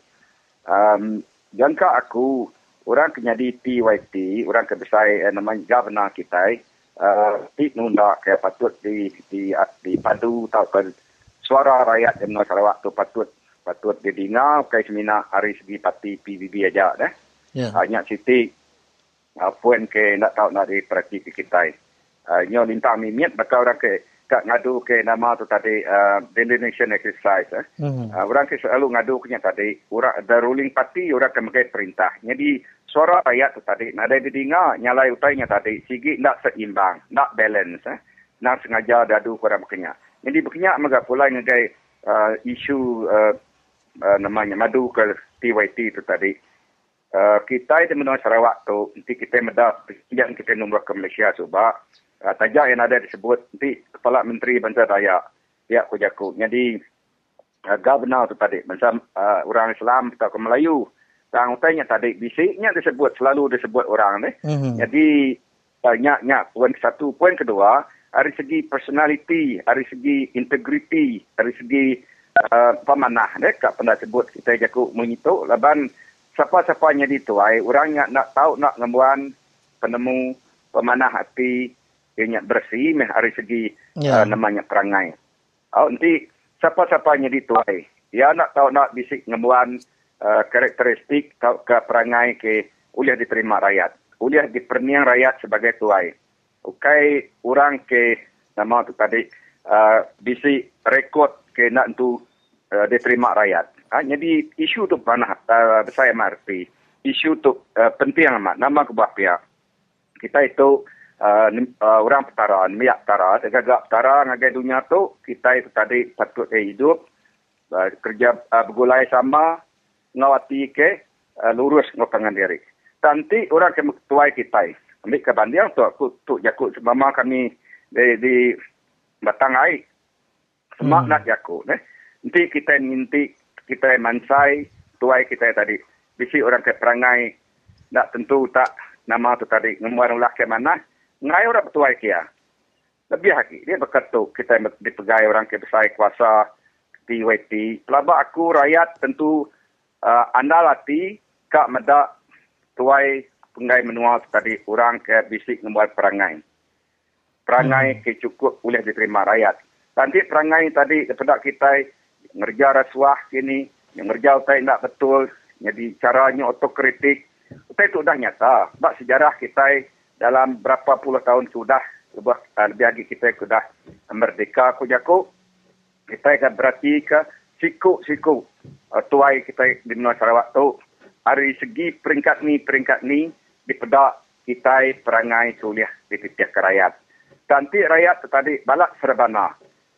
F: um, jangka aku orang kena di PYT orang ke besar eh, namanya governor kita uh, ti nunda ke patut di di di padu tau ke suara rakyat di Menua Sarawak tu patut patut didengar kai semina hari segi parti PBB aja dah.
B: Ya.
F: Hanya siti uh, poin ke nak tahu nak diperhati ke kita. Uh, nyo lintang mimit bakal orang ke ngadu ke nama tu tadi uh, delineation exercise eh.
B: Mhm.
F: Uh, orang ke selalu ngadu ke tadi orang the ruling party orang ke perintah. Jadi suara rakyat tu tadi nak ada didengar nyalai utainya tadi sigi nak seimbang, nak balance eh. Nak sengaja dadu kurang berkenyak. Jadi berkenyak maga pula ngegai uh, isu uh, uh, namanya madu ke TYT tu tadi. Uh, kita di Menua Sarawak tu nanti kita meda yang kita nombor ke Malaysia sebab uh, tajak yang ada disebut nanti Kepala Menteri Bangsa Dayak pihak Kujaku. Jadi uh, governor tu tadi bangsa uh, orang Islam atau ke Melayu. Tang utainya tadi bisiknya disebut selalu disebut orang ni.
B: Mhm.
F: Jadi banyak-banyak poin satu, poin kedua dari segi personality, dari segi integriti, dari segi uh, pemanah deh kak pernah sebut kita jaku mengitu laban siapa-siapa yang dituai orang yang nak tahu nak ngembuan penemu pemanah hati yang bersih meh dari segi
B: Ya.
F: uh, namanya perangai. Oh, nanti siapa-siapa yang dituai ya nak tahu nak bisik ngembuan uh, karakteristik tahu ke perangai ke uliah diterima rakyat. Uliah diperniang rakyat sebagai tuai. ukai orang ke nama tu tadi uh, bisi rekod ke nak tu uh, diterima rakyat. Ha, jadi isu tu pernah uh, saya mengerti. Isu tu uh, penting amat. Nama kebuah pihak. Kita itu uh, uh, orang petara, miak petara, tegagak petara ngagai dunia tu, kita itu tadi patut eh, hidup, uh, kerja uh, bergulai sama, ngawati ke, uh, lurus ngopangan diri. Nanti orang ke tuai kita, ambil ke bandiang tu, aku tu jakut mama kami di, di batang air. Semak
B: Hmm.
F: nak jakut. Eh. Nanti kita minti, kita mansai, tuai kita tadi. Bisi orang ke perangai, nak tentu tak nama tu tadi, ngemuar ulah ke mana, ngai orang bertuai kia. Lebih lagi, dia berketuk, kita dipegai orang ke besar kuasa, TWT. Pelabak aku, rakyat tentu uh, anda lati, kak medak tuai penggai menua tadi, orang ke bisik ngemuar perangai. Perangai ke cukup boleh diterima rakyat. Nanti perangai tadi daripada kita ngerja rasuah kini, yang ngerja utai tidak betul, jadi caranya otokritik, utai itu dah nyata. Sebab sejarah kita dalam berapa puluh tahun sudah, uh, lebih lagi kita sudah merdeka ku jaku, kita akan berarti ke siku-siku uh, tuai kita di Menua Sarawak tu, dari segi peringkat ni, peringkat ni, di pedak kita perangai kuliah di pihak rakyat. Nanti rakyat tadi balak serbana.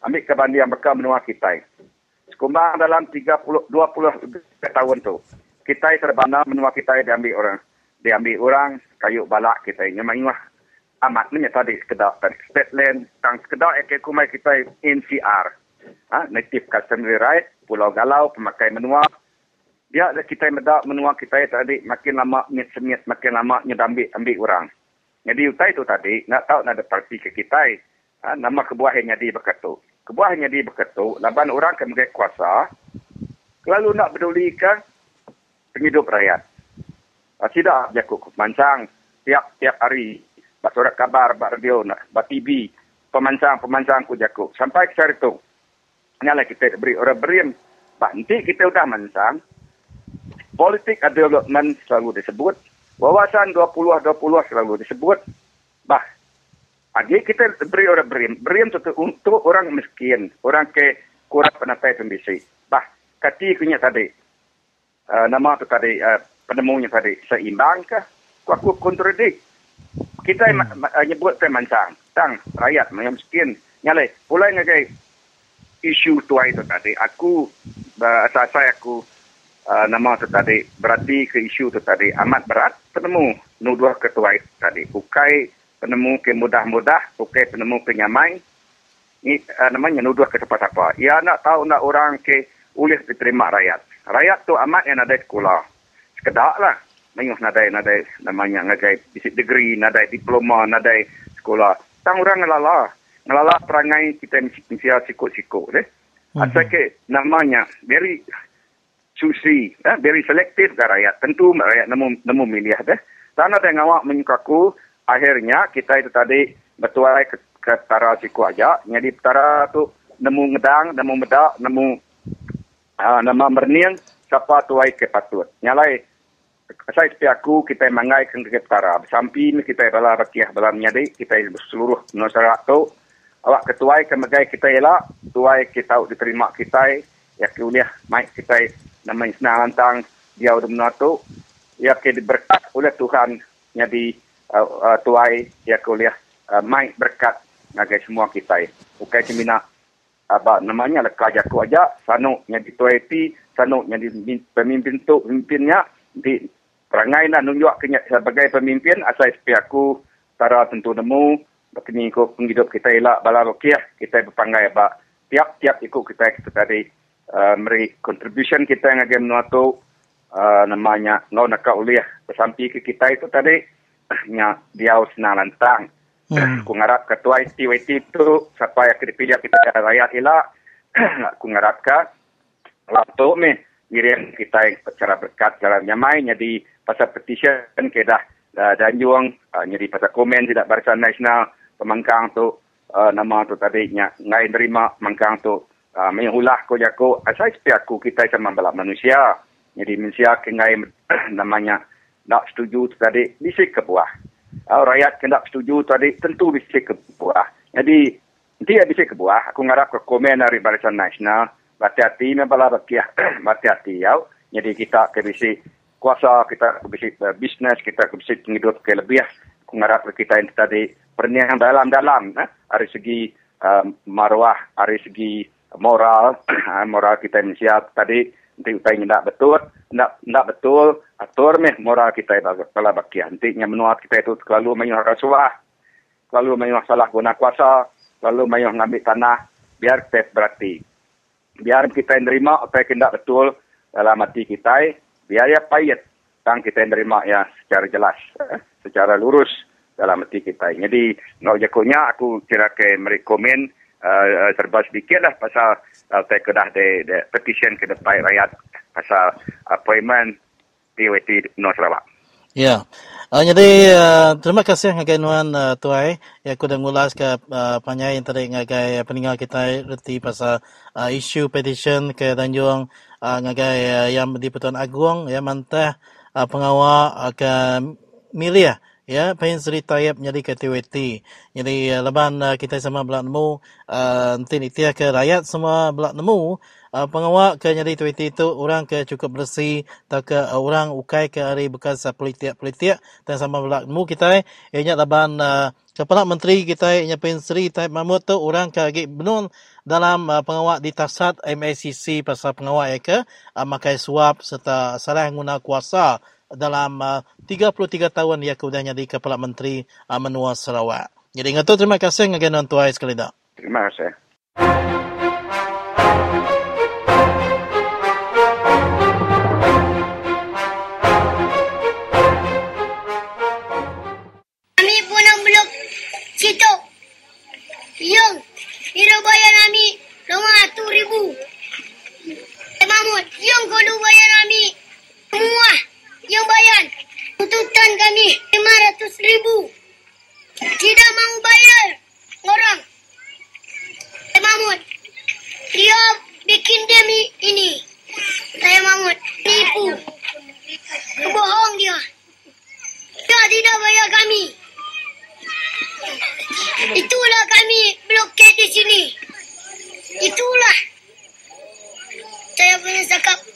F: Ambil kebandian mereka menua kita. Sekumbang dalam 30, 20 tahun tu. Kita serbana menua kita diambil orang. Diambil orang kayu balak kita. Memang ingat amat ni tadi sekedar tadi. State land tang sekedar ek kumai kita NCR ha, native customary right pulau galau pemakai menua. Dia kita medak menua kita tadi makin lama nyet semit makin lama nyedambil ambil orang. Jadi utai itu tadi nak tahu nak ada parti ke kita ha, nama kebuah yang jadi berketu kebuah yang jadi berketu laban orang ke kuasa. Lalu nak pedulikan penghidup rakyat Ah, tidak jakuk mancang tiap-tiap hari bak surat kabar bak radio bak TV pemancang-pemancang ku jakuk sampai ke tu nyala kita beri orang beriam bak nanti kita udah mancang politik development selalu disebut wawasan 20-20 selalu disebut bah Agi kita beri orang beriam. Beriam itu untuk orang miskin. Orang ke kurang penatai pembisi. Bah, kati kunya tadi. Uh, nama tu tadi, uh, penemunya tadi. Seimbang ke? Aku kontradik. Kita hmm. uh, nyebut ke mancang. Tang, rakyat yang miskin. Nyalai, pulai ngagai isu tua itu tadi. Aku, uh, asal saya aku, uh, nama tu tadi, berarti ke isu tu tadi amat berat. Penemu nuduh ketua itu tadi. Bukai penemu ke mudah-mudah, bukan penemu ke nyamai. Ini uh, namanya nuduh ke siapa-siapa. Ia nak tahu nak orang ke ulih diterima rakyat. Rakyat tu amat yang ada sekolah. Sekedak lah. Mayuh nadai nadai namanya ngagai bisik degree, nadai diploma, nadai sekolah. Tang orang ngelala. Ngelala perangai kita mesti sikut-sikut. Eh? Mm-hmm. Asal ke namanya very susi, eh? very selektif ke rakyat. Tentu rakyat nemu, nemu milih. Eh? Tanah dengan awak menyukaku, akhirnya kita itu tadi bertuai ke, ke tara siku aja. Jadi tara tu nemu ngedang, nemu medak, nemu uh, nama merniang, siapa tuai ke patut. Nyalai, saya sepi aku, kita mangai ke ke tara. Samping kita bala rakyat bala menyadi, kita seluruh masyarakat tu. Awak ketuai ke kita elak, tuai kita diterima kita, ya kuliah mai kita namanya senang lantang, dia udah menatu, ya ke diberkat oleh Tuhan, jadi uh, uh, tuai ya kuliah uh, berkat ngagai semua kita. Bukan cemina apa namanya lekah jaku aja sanu yang dituai ti sanu yang di pemimpin tu pemimpinnya di perangai nak nunjuk kenya sebagai pemimpin asal SP aku tara tentu nemu begini ko penghidup kita elak bala rukiah kita berpanggai ba tiap-tiap ikut kita kita tadi uh, meri contribution kita yang agak menuatu uh, namanya ngau nak uliah bersampi ke kita itu tadi *coughs* nya dia senang lantang. Hmm. *coughs* Aku ngarap ketua ITWT itu siapa yang dipilih kita rakyat elak. *coughs* aku ngarap ke waktu ni ngirim kita secara berkat jalan nyamai jadi pasal petition ke dah uh, danjuang uh, jadi pasal komen tidak barisan nasional pemangkang tu uh, nama tu tadi nya ngai nerima mangkang tu uh, mengulah ko jako asal aku kita sama balap manusia jadi manusia ke ngai *clears throat* namanya nak setuju tu tadi bisik ke buah. uh, rakyat hendak setuju tadi tentu bisa ke buah. Jadi dia bisa ke buah. Aku ngarap ke komen dari Barisan Nasional. Berhati-hati memang bakia. Berhati-hati *clears throat* ya. Jadi kita ke bisa kuasa, kita ke bisa uh, bisnes, kita ke bisa hidup ke lebih. Aku ngarap ke kita yang tadi perniagaan dalam-dalam. Eh? Dari segi uh, maruah, dari segi moral, *clears throat* moral kita yang siap tadi nanti utai tidak betul, tidak tidak betul, atur meh moral kita bala bakia. Nanti yang menuat kita itu selalu menyuah rasuah, selalu menyuah salah guna kuasa, selalu menyuah ngambil tanah, biar kita berarti. Biar kita yang terima apa yang tidak betul dalam hati kita, biar ya payet, tang kita yang terima ya secara jelas, eh, secara lurus dalam hati kita. Jadi, nak jakunya aku kira ke mereka komen, uh, serba sedikit lah pasal uh, saya kedah de, de petition ke depan rakyat pasal appointment PWT North Sarawak.
B: Ya. Uh, jadi uh, terima kasih ngagai nuan uh, tuai ya aku dah ngulas ke uh, panyai yang tadi ngagai peninggal kita reti pasal uh, isu petition ke Tanjung uh, ngagai uh, yang di Pertuan Agong ya mantah uh, pengawal akan milih ya pengen Sri Tayyip menjadi ke TWT. Jadi uh, leban uh, kita sama belak nemu uh, nanti ikhtiar ke rakyat semua belak nemu uh, pengawal ke jadi TWT itu orang ke cukup bersih atau ke uh, orang ukai ke hari bekas uh, politik-politik dan sama belak nemu kita ianya leban uh, Kepala Menteri kita ianya pengen Tayyip Mahmud tu orang ke agi benun dalam uh, pengawal di tasat MACC pasal pengawal ya ke uh, makai suap serta salah guna kuasa dalam uh, 33 tahun ia kemudian jadi Kepala Menteri uh, Menua Sarawak. Jadi ingat tu terima kasih ngagai non tuai sekali dah.
F: Terima kasih.
C: Kami punang blok situ. Yung, iro bayar kami lima tu ribu. Eh Mahmud, yung kudu bayar kami semua. Yung bayar tuntutan kami lima ratus ribu. Tidak mau bayar orang. Eh Mahmud, dia bikin demi ini. Saya Mahmud, tipu. Bohong dia. Dia tidak bayar kami. Itulah kami blokade di sini. Itulah. Saya punya cakap.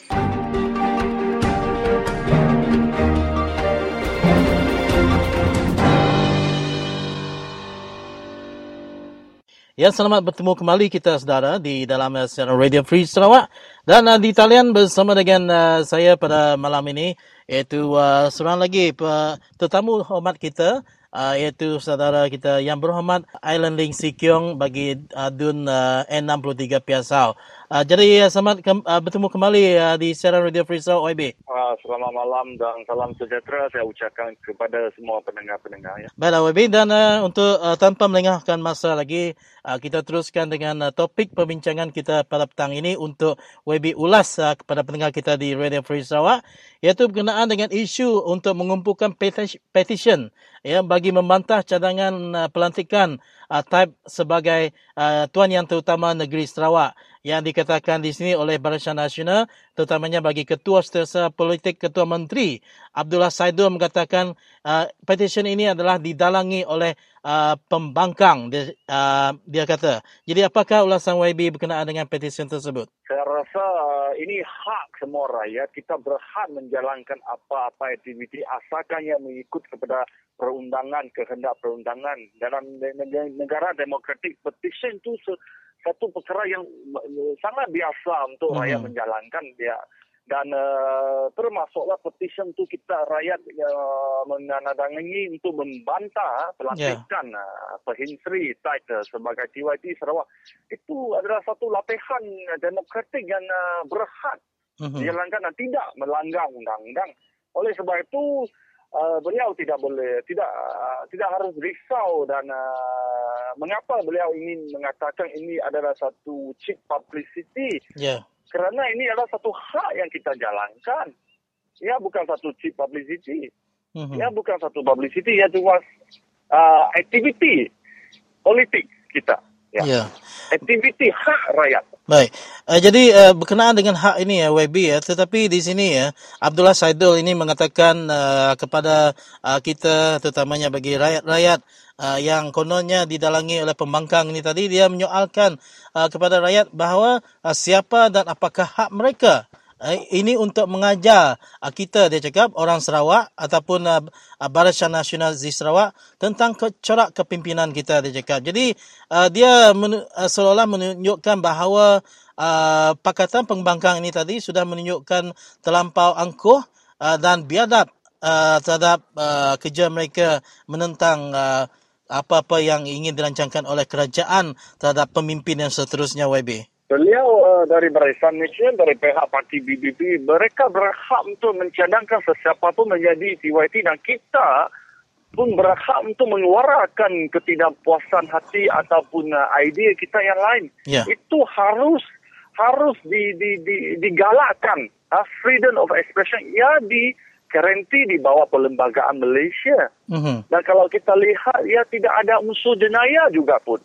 B: Ya, selamat bertemu kembali kita saudara di dalam uh, siaran Radio Free Sarawak dan uh, di talian bersama dengan uh, saya pada malam ini iaitu uh, seorang lagi uh, tetamu hormat kita uh, iaitu saudara kita yang berhormat Island Link Sikyong bagi uh, Dun uh, N63 Piasau. Uh, jadi uh, selamat ke, uh, bertemu kembali uh, di siaran Radio Free Sarawak OIB.
G: Uh, selamat malam dan salam sejahtera saya ucapkan kepada semua pendengar-pendengar. Ya.
B: Baiklah WB dan uh, untuk uh, tanpa melengahkan masa lagi uh, kita teruskan dengan uh, topik perbincangan kita pada petang ini untuk WB ulas uh, kepada pendengar kita di Radio Free Sarawak iaitu berkenaan dengan isu untuk mengumpulkan peti- petition ya bagi membantah cadangan uh, pelantikan uh, sebagai uh, tuan yang terutama negeri Sarawak yang dikatakan di sini oleh Barisan Nasional terutamanya bagi ketua setiausaha politik ketua menteri Abdullah Saidul mengatakan uh, petition ini adalah didalangi oleh uh, pembangkang dia, uh, dia kata. Jadi apakah ulasan YB berkenaan dengan petition tersebut?
G: Saya rasa uh, ini hak semua rakyat. Kita berhak menjalankan apa-apa aktiviti asalkan yang mengikut kepada perundangan, kehendak perundangan. Dalam ne- negara demokratik, petition itu se- satu perkara yang sangat biasa untuk
B: Mhm.
G: rakyat menjalankan dia. Dan uh, termasuklah petition tu kita rakyat uh, menandatangani untuk membantah pelantikan yeah. uh, Perhinsri title sebagai TYT Sarawak. Itu adalah satu latihan demokratik yang uh, berhak
B: Mhm.
G: dijalankan dan tidak melanggar undang-undang. Oleh sebab itu uh, beliau tidak boleh tidak uh, tidak harus risau dan uh, mengapa beliau ingin mengatakan ini adalah satu cheap publicity
B: Ya.
G: kerana ini adalah satu hak yang kita jalankan. Ya bukan satu cheap publicity.
B: Mhm.
G: Ya bukan satu publicity, ya cuma uh, aktiviti politik kita. Ya.
B: Ya.
G: Aktiviti hak rakyat.
B: Baik. Uh, jadi uh, berkenaan dengan hak ini ya YB ya, tetapi di sini ya Abdullah Saidul ini mengatakan uh, kepada uh, kita terutamanya bagi rakyat-rakyat uh, yang kononnya didalangi oleh pembangkang ini tadi dia menyoalkan uh, kepada rakyat bahawa uh, siapa dan apakah hak mereka ini untuk mengajar uh, kita dia cakap orang Sarawak ataupun uh, Barisan Nasional di Sarawak tentang corak kepimpinan kita dia cakap. Jadi uh, dia uh, seolah-olah menunjukkan bahawa uh, Pakatan Pembangkang ini tadi sudah menunjukkan terlampau angkuh uh, dan biadab uh, terhadap uh, kerja mereka menentang uh, apa-apa yang ingin dirancangkan oleh kerajaan terhadap pemimpin yang seterusnya YB.
G: Beliau uh, dari Barisan Nasional, dari pihak parti BBP, mereka berhak untuk mencadangkan sesiapa pun menjadi TYT dan kita pun berhak untuk mengeluarkan ketidakpuasan hati ataupun uh, idea kita yang lain.
B: Ya.
G: Itu harus harus di, di, di, digalakkan. Uh, freedom of expression ya di garanti di bawah perlembagaan Malaysia.
B: Mhm.
G: Dan kalau kita lihat, ya tidak ada unsur jenayah juga pun.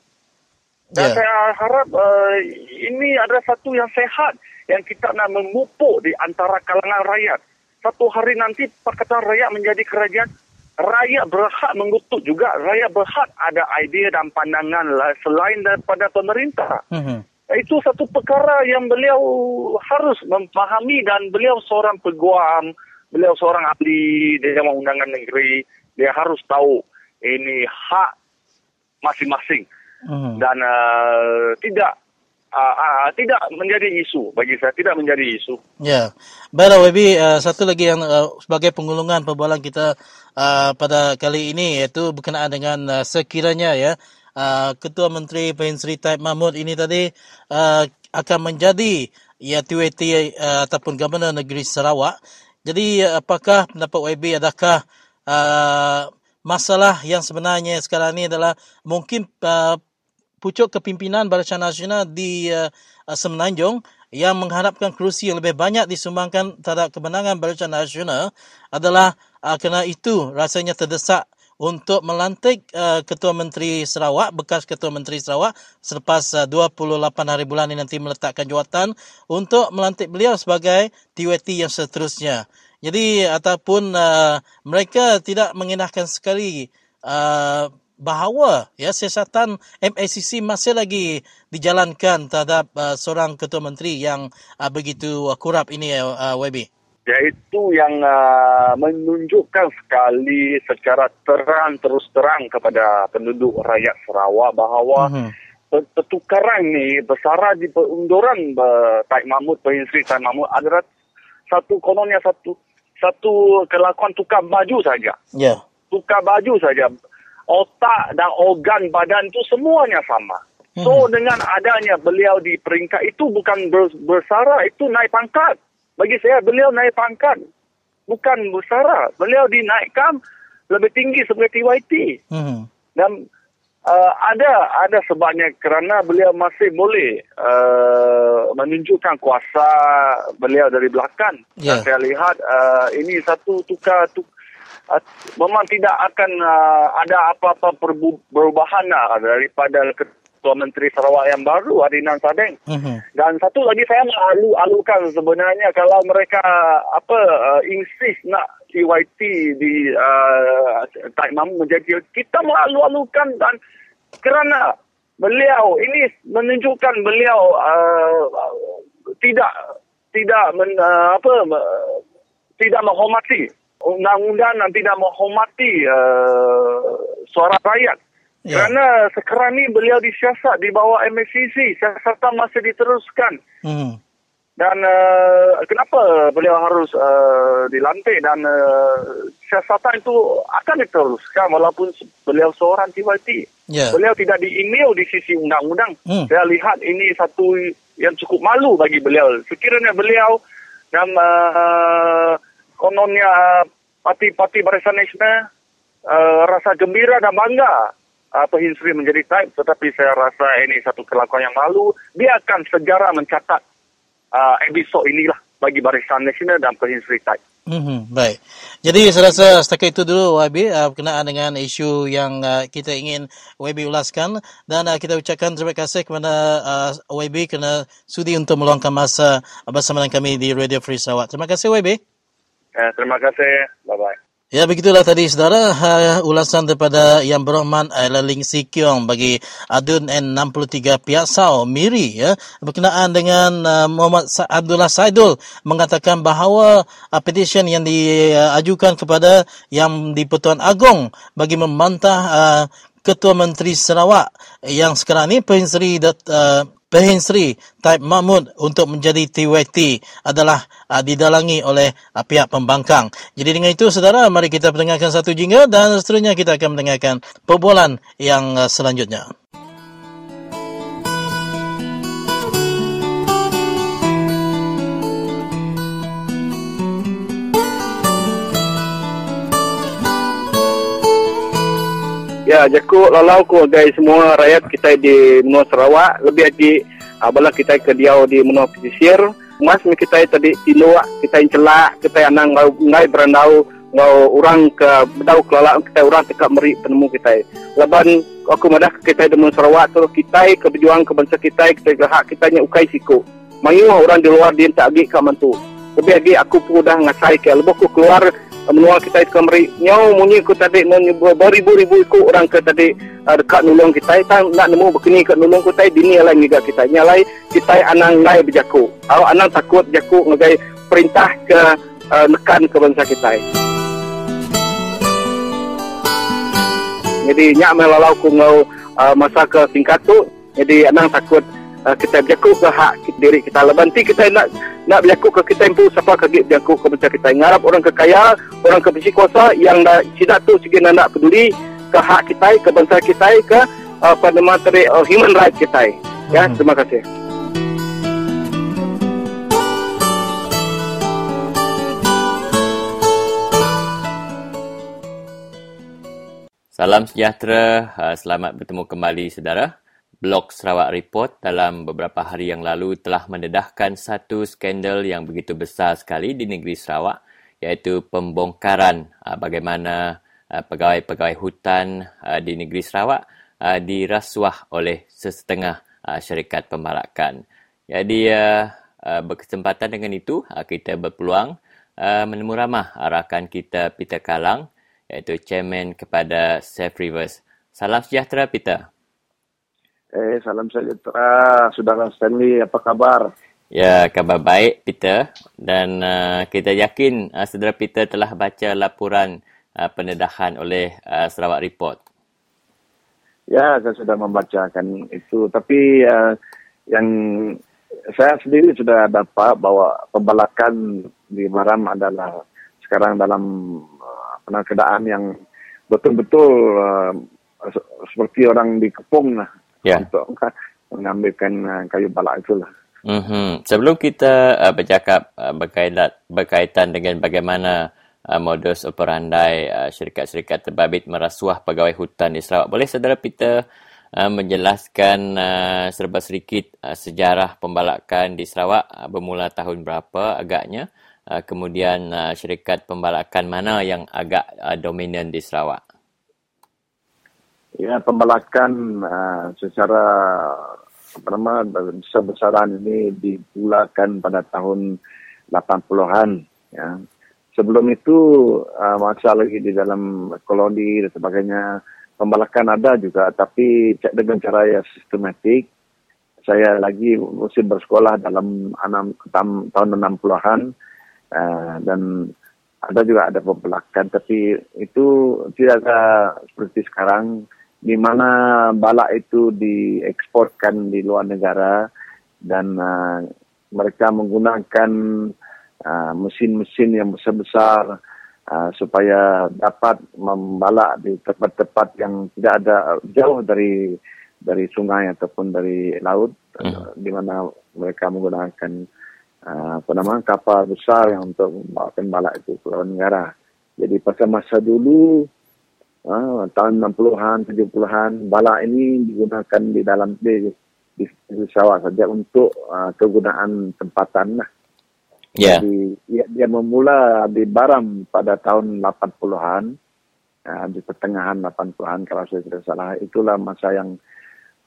G: Dan
B: Ya.
G: saya harap uh, ini adalah satu yang sehat yang kita nak memupuk di antara kalangan rakyat. Satu hari nanti Pakatan Rakyat menjadi kerajaan, rakyat berhak mengutuk juga. Rakyat berhak ada idea dan pandangan lah selain daripada pemerintah.
B: Mhm.
G: Itu satu perkara yang beliau harus memahami dan beliau seorang peguam, beliau seorang ahli Dewan Undangan Negeri. Dia harus tahu ini hak masing-masing
B: Mhm.
G: dan uh, tidak uh, uh, tidak menjadi isu bagi saya tidak menjadi isu.
B: Ya, baiklah WB, uh, satu lagi yang uh, sebagai pengulungan perbualan kita uh, pada kali ini iaitu berkenaan dengan uh, sekiranya ya uh, Ketua Menteri Perhimpunan Sri Taib Mahmud ini tadi uh, akan menjadi ya TWT uh, ataupun Governor Negeri Sarawak. Jadi apakah pendapat YB adakah uh, masalah yang sebenarnya sekarang ini adalah mungkin uh, pucuk kepimpinan Barisan Nasional di uh, Semenanjung yang mengharapkan kerusi yang lebih banyak disumbangkan terhadap kemenangan Barisan Nasional adalah uh, kerana itu rasanya terdesak untuk melantik uh, Ketua Menteri Sarawak, bekas Ketua Menteri Sarawak selepas uh, 28 hari bulan ini nanti meletakkan jawatan untuk melantik beliau sebagai TWT yang seterusnya. Jadi ataupun uh, mereka tidak mengenahkan sekali uh, bahawa ya siasatan MACC masih lagi dijalankan terhadap uh, seorang ketua menteri yang uh, begitu uh, kurap ini uh, YB.
G: Iaitu yang uh, menunjukkan sekali secara terang terus terang kepada penduduk rakyat Sarawak bahawa
B: Mhm.
G: pe- pertukaran ni bersara di perunduran uh, Taib Mahmud, Sri Taib Mahmud adalah satu kononnya satu satu kelakuan tukar baju saja.
B: Ya.
G: tukar baju saja. Otak dan organ badan tu semuanya sama. So dengan adanya beliau di peringkat itu bukan ber- bersara, itu naik pangkat. Bagi saya beliau naik pangkat. Bukan bersara. Beliau dinaikkan lebih tinggi sebagai TYT.
B: Mhm.
G: Dan uh, ada ada sebabnya kerana beliau masih boleh uh, menunjukkan kuasa beliau dari belakang.
B: Ya.
G: Dan saya lihat uh, ini satu tukar tuk, uh, memang tidak akan uh, ada apa-apa perubahan lah daripada Ketua Menteri Sarawak yang baru Adinan Sadeng.
B: Mhm.
G: Dan satu lagi saya malu-alukan sebenarnya kalau mereka apa uh, insist nak TYT di uh, Taib Mahmud menjadi kita malu-alukan dan kerana beliau ini menunjukkan beliau uh, tidak tidak men, uh, apa uh, tidak menghormati undang-undang dan tidak menghormati uh, suara rakyat.
B: Ya.
G: Kerana sekarang ni beliau disiasat di bawah MSCC, siasatan masih diteruskan.
B: Mhm.
G: Dan uh, kenapa beliau harus uh, dilantik dan uh, siasatan itu akan diteruskan walaupun beliau seorang TYT.
B: Ya.
G: Beliau tidak di-email di sisi undang-undang.
B: Hmm.
G: Saya lihat ini satu yang cukup malu bagi beliau. Sekiranya beliau dan uh, kononnya parti-parti Barisan Nasional uh, rasa gembira dan bangga uh, Perhimpunan Sri menjadi type tetapi saya rasa ini satu kelakuan yang. Dia akan sejarah mencatat uh, episod inilah bagi Barisan Nasional dan Perhimpunan Sri type.
B: Hmm, baik. Jadi saya rasa setakat itu dulu YB uh, berkenaan dengan isu yang uh, kita ingin YB ulaskan dan uh, kita ucapkan terima kasih kepada uh, YB kerana sudi untuk meluangkan masa bersama dengan kami di Radio Free Sarawak. Terima kasih YB.
F: Eh, terima kasih. Bye-bye.
B: Ya begitulah tadi saudara uh, ulasan daripada Yang Berhormat Ailaling Sikyong bagi adun N63 Piaksau Miri ya berkenaan dengan uh, Muhammad Sa- Abdullah Saidul mengatakan bahawa uh, petition yang diajukan kepada Yang di-Pertuan Agong bagi membantah uh, Ketua Menteri Sarawak yang sekarang ni Perhin Seri Dat, uh, Perhin Seri Taib Mahmud untuk menjadi TYT adalah uh, didalangi oleh uh, pihak pembangkang. Jadi dengan itu saudara, mari kita mendengarkan satu jingle dan seterusnya kita akan mendengarkan perbualan yang uh, selanjutnya.
H: Ya, jaku lalau ku guys semua rakyat kita di Menua Sarawak lebih lagi uh, bala kita ke diau di Menua Pesisir. Mas kita tadi tinuak, kita celak, kita yang nang ngau ngai berandau ngau orang ke bedau kelala kita orang tekak meri penemu kita. Laban aku madah kita di Menua Sarawak tu kita ke berjuang ke bangsa kita kita ke hak kita nya ukai siku. Mayu orang di luar dia tak agi ka mantu. Lebih lagi aku pun dah ngasai ke lebih aku keluar menua kita ke meri nyau munyi ku tadi beribu-ribu ku orang ke tadi uh, dekat nulung kita ta nak nemu begini kat nulung ku tai bini lain juga kita nyalai kita anang ngai berjaku au anang takut jaku ngagai perintah ke uh, nekan ke bangsa kita jadi nyak melalau ku ngau uh, masa ke singkat tu jadi anang takut uh, kita berjaku ke hak diri kita. Lebanti kita nak nak berjaku ke kita impu siapa ke berjaku ke bangsa kita? Ngarap orang kekaya orang ke besi kuasa yang dah sidak tu sikit nak peduli ke hak kita ke bangsa kita ke uh, pada materi uh, human right kita. Ya
B: Mhm.
H: terima kasih.
A: Salam sejahtera, selamat bertemu kembali saudara. Blog Sarawak Report dalam beberapa hari yang lalu telah mendedahkan satu skandal yang begitu besar sekali di negeri Sarawak iaitu pembongkaran uh, bagaimana uh, pegawai-pegawai hutan uh, di negeri Sarawak dirasuah oleh sesetengah syarikat pembalakan. Jadi berkesempatan dengan itu kita berpeluang menemu ramah rakan kita Peter Kalang iaitu chairman kepada Safe Rivers. Salam sejahtera Peter.
I: Eh, salam sejahtera, Saudara Stanley. Apa kabar?
A: Ya, kabar baik Peter dan uh, kita yakin uh, saudara Peter telah baca laporan uh, pendedahan oleh uh, Sarawak Report.
I: Ya, saya sudah membacakan itu. Tapi uh, yang saya sendiri sudah dapat bahwa pembalakan di Maram adalah sekarang dalam uh, keadaan yang betul-betul uh, se- seperti orang dikepung lah
A: Ya.
I: untuk mengambilkan uh, kayu balak itulah.
A: Mm-hmm. Sebelum kita uh, bercakap uh, berkaitan, berkaitan dengan bagaimana uh, modus operandi uh, syarikat-syarikat terbabit merasuah pegawai hutan di Sarawak, boleh saudara Peter uh, menjelaskan uh, serba sedikit uh, sejarah pembalakan di Sarawak uh, bermula tahun berapa agaknya? Uh, kemudian uh, syarikat pembalakan mana yang agak uh, dominan di Sarawak?
I: Ya, pembalakan uh, secara apa nama besar-besaran ini dimulakan pada tahun 80-an ya. Sebelum itu uh, masa lagi di dalam koloni dan sebagainya pembalakan ada juga tapi dengan cara yang sistematik. Saya lagi masih bersekolah dalam enam, tahun 60-an uh, dan ada juga ada pembalakan tapi itu tidak ada seperti sekarang di mana balak itu dieksporkan di luar negara dan uh, mereka menggunakan uh, mesin-mesin yang besar-besar uh, supaya dapat membalak di tempat-tempat yang tidak ada jauh dari dari sungai ataupun dari laut uh, di mana mereka menggunakan uh, apa nama kapal besar yang untuk membawakan balak itu ke luar negara. Jadi pada masa dulu Ah, tahun 60-an, 70-an, bala ini digunakan di dalam di, di, di Sarawak saja untuk uh, kegunaan tempatan lah.
A: Ya.
I: Jadi dia, dia memula di Baram pada tahun 80-an, uh, di pertengahan 80-an kalau saya tidak salah. Itulah masa yang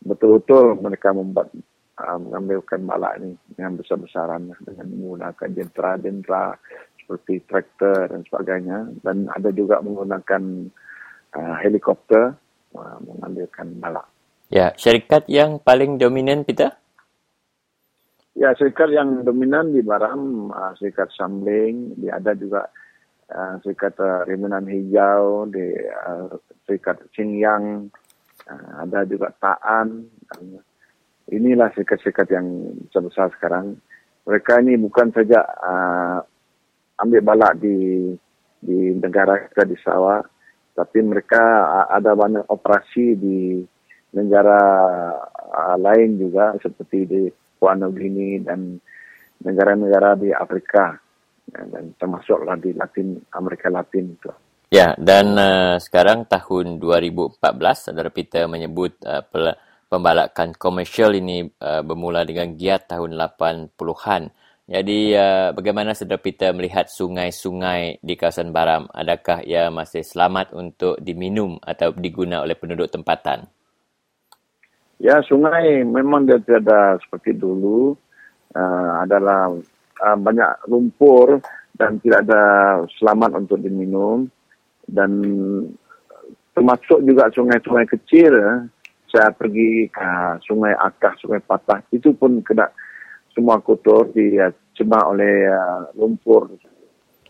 I: betul-betul mereka membuat uh, mengambilkan balak ini dengan besar-besaran dengan menggunakan jentera-jentera seperti traktor dan sebagainya dan ada juga menggunakan uh, helikopter uh, mengambilkan balak.
A: Ya, syarikat yang paling dominan Peter?
I: Ya, syarikat yang dominan di Baram, uh, syarikat Samling, dia ada juga uh, syarikat uh, Riminan Hijau, di uh, syarikat Xingyang, uh, ada juga Taan. Dan inilah syarikat-syarikat yang besar-besar sekarang. Mereka ini bukan saja uh, ambil balak di di negara kita di Sarawak, tapi mereka ada banyak operasi di negara uh, lain juga seperti di Papua Nugini dan negara-negara di Afrika ya, dan termasuklah di Latin Amerika Latin itu.
A: Ya, dan uh, sekarang tahun 2014 saudara Peter menyebut uh, pembalakan komersial ini uh, bermula dengan giat tahun 80-an. Jadi uh, bagaimana saudara Peter melihat sungai-sungai di kawasan Baram? Adakah ia masih selamat untuk diminum atau diguna oleh penduduk tempatan?
I: Ya, sungai memang dia tidak seperti dulu. Uh, adalah uh, banyak lumpur dan tidak ada selamat untuk diminum. Dan termasuk juga sungai-sungai kecil. eh. Saya pergi ke sungai Akah, sungai Patah. Itu pun kena semua kotor dicemar oleh uh, lumpur.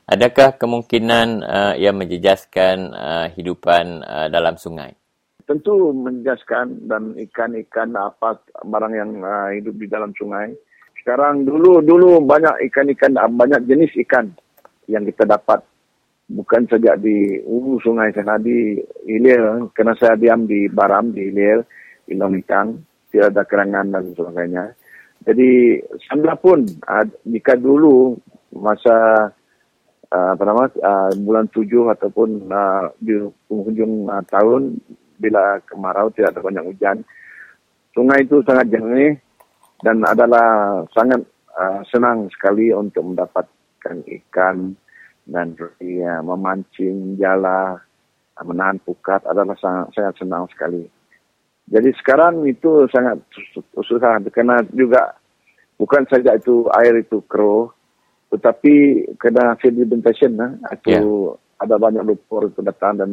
A: Adakah kemungkinan uh, ia menjejaskan uh, hidupan uh, dalam sungai?
I: tentu menjaskan dan ikan-ikan apa barang yang uh, hidup di dalam sungai. Sekarang dulu dulu banyak ikan-ikan uh, banyak jenis ikan yang kita dapat bukan saja di ulu sungai sana di hilir kerana saya diam di Baram di hilir di Longitang tidak ada kerangan dan sebagainya. Jadi sambil pun jika dulu masa uh, apa nama uh, bulan tujuh ataupun di penghujung tahun bila kemarau tidak ada banyak hujan. Sungai itu sangat jernih dan adalah sangat senang sekali untuk mendapatkan ikan dan ya, memancing jala, menahan pukat adalah sangat, sangat senang sekali. Jadi sekarang itu sangat sus- susah karena juga bukan saja itu air itu keruh, tetapi kena sedimentation nah, itu ada banyak lumpur itu datang dan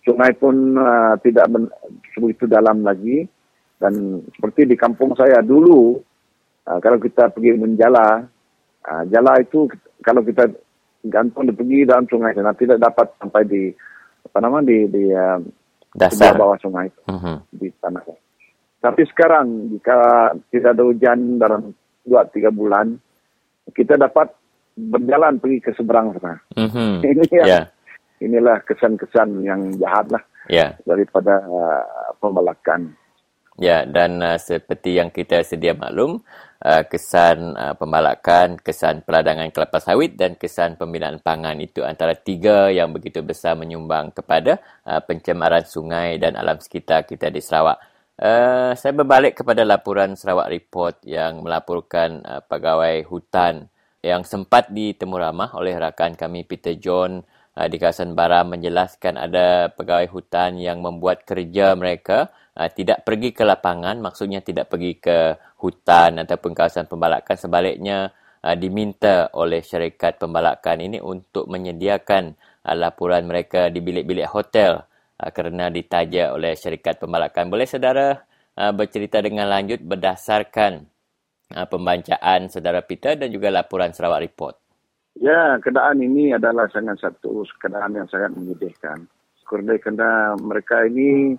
I: sungai pun uh, tidak begitu dalam lagi. Dan seperti di kampung saya dulu uh, kalau kita pergi menjala uh, jala itu kalau kita gantung pergi dalam sungai sana tidak dapat sampai di apa nama di di uh,
A: Dasar.
I: sebelah bawah sungai itu,
A: Mhm.
I: di tanah. Tapi sekarang jika tidak ada hujan dalam dua tiga bulan kita dapat berjalan pergi ke seberang sana.
A: Mhm. *laughs*
I: Ini yang
A: Ya,
I: inilah kesan-kesan yang jahat lah
A: ya.
I: daripada uh, pembalakan.
A: Ya, dan uh, seperti yang kita sedia maklum, uh, kesan uh, pembalakan, kesan peladangan kelapa sawit dan kesan pembinaan pangan itu antara tiga yang begitu besar menyumbang kepada uh, pencemaran sungai dan alam sekitar kita di Sarawak. Uh, saya berbalik kepada laporan Sarawak Report yang melaporkan uh, pegawai hutan yang sempat ditemu ramah oleh rakan kami Peter John uh, di kawasan Baram menjelaskan ada pegawai hutan yang membuat kerja mereka uh, tidak pergi ke lapangan, maksudnya tidak pergi ke hutan ataupun kawasan pembalakan, sebaliknya uh, diminta oleh syarikat pembalakan ini untuk menyediakan uh, laporan mereka di bilik-bilik hotel uh, kerana ditaja oleh syarikat pembalakan. Boleh saudara uh, bercerita dengan lanjut berdasarkan uh, pembacaan saudara Peter dan juga laporan Sarawak Report?
I: Ya, keadaan ini adalah sangat satu keadaan yang sangat menyedihkan. Kerana mereka ini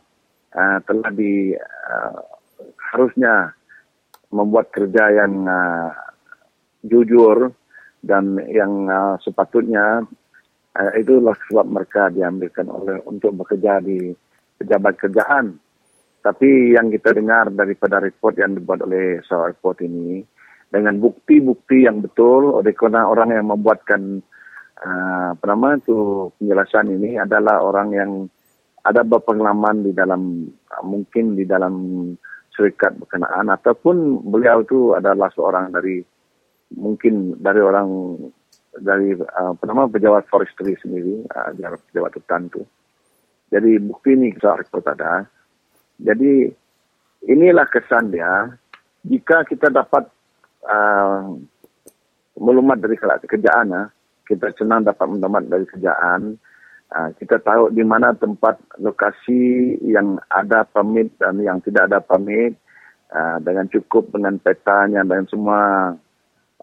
I: uh, telah di uh, harusnya membuat kerja yang uh, jujur dan yang uh, sepatutnya uh, itulah sebab mereka diambilkan oleh untuk bekerja di pejabat kerjaan. Tapi yang kita dengar daripada report yang dibuat oleh Sarawak Report ini, dengan bukti-bukti yang betul oleh kerana orang yang membuatkan uh, apa nama itu penjelasan ini adalah orang yang ada berpengalaman di dalam uh, mungkin di dalam syarikat berkenaan ataupun beliau itu adalah seorang dari mungkin dari orang dari uh, apa nama pejabat forestry sendiri, uh, pejabat hutan tu. Jadi bukti ini kita report ada. Jadi inilah kesan dia jika kita dapat uh, maklumat dari kerjaan, kita senang dapat maklumat dari kerjaan, kita tahu di mana tempat lokasi yang ada permit dan yang tidak ada permit uh, dengan cukup dengan petanya dan semua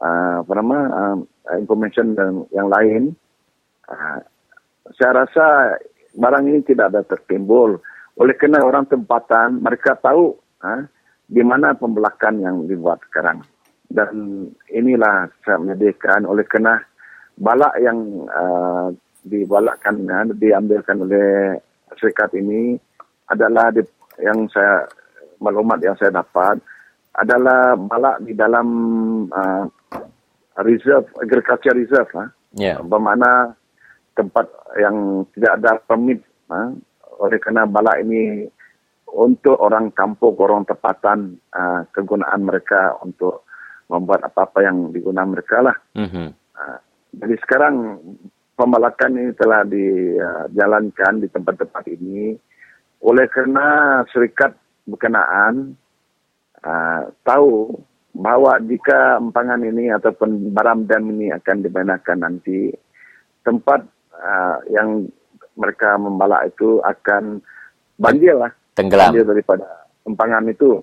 I: uh, apa nama uh, information dan yang lain. Uh, saya rasa barang ini tidak ada tertimbul. Oleh kerana orang tempatan, mereka tahu uh, di mana pembelakan yang dibuat sekarang. Dan inilah saya menyediakan oleh kerana balak yang uh, dibalakkan, uh, diambilkan oleh syarikat ini adalah di, yang saya maklumat yang saya dapat adalah balak di dalam uh, reserve agriculture reserve ah
A: Ya.
I: bermakna tempat yang tidak ada permit ah oleh kerana balak ini untuk orang kampung orang tempatan ah, kegunaan mereka untuk membuat apa-apa yang digunakan mereka lah
A: Mhm.
I: Ah, jadi sekarang pembalakan ini telah dijalankan di tempat-tempat ini. Oleh kerana syarikat berkenaan uh, tahu bahawa jika empangan ini ataupun baram dam ini akan dibenarkan nanti tempat uh, yang mereka membalak itu akan banjir lah
A: Tenggelam.
I: banjir daripada empangan itu.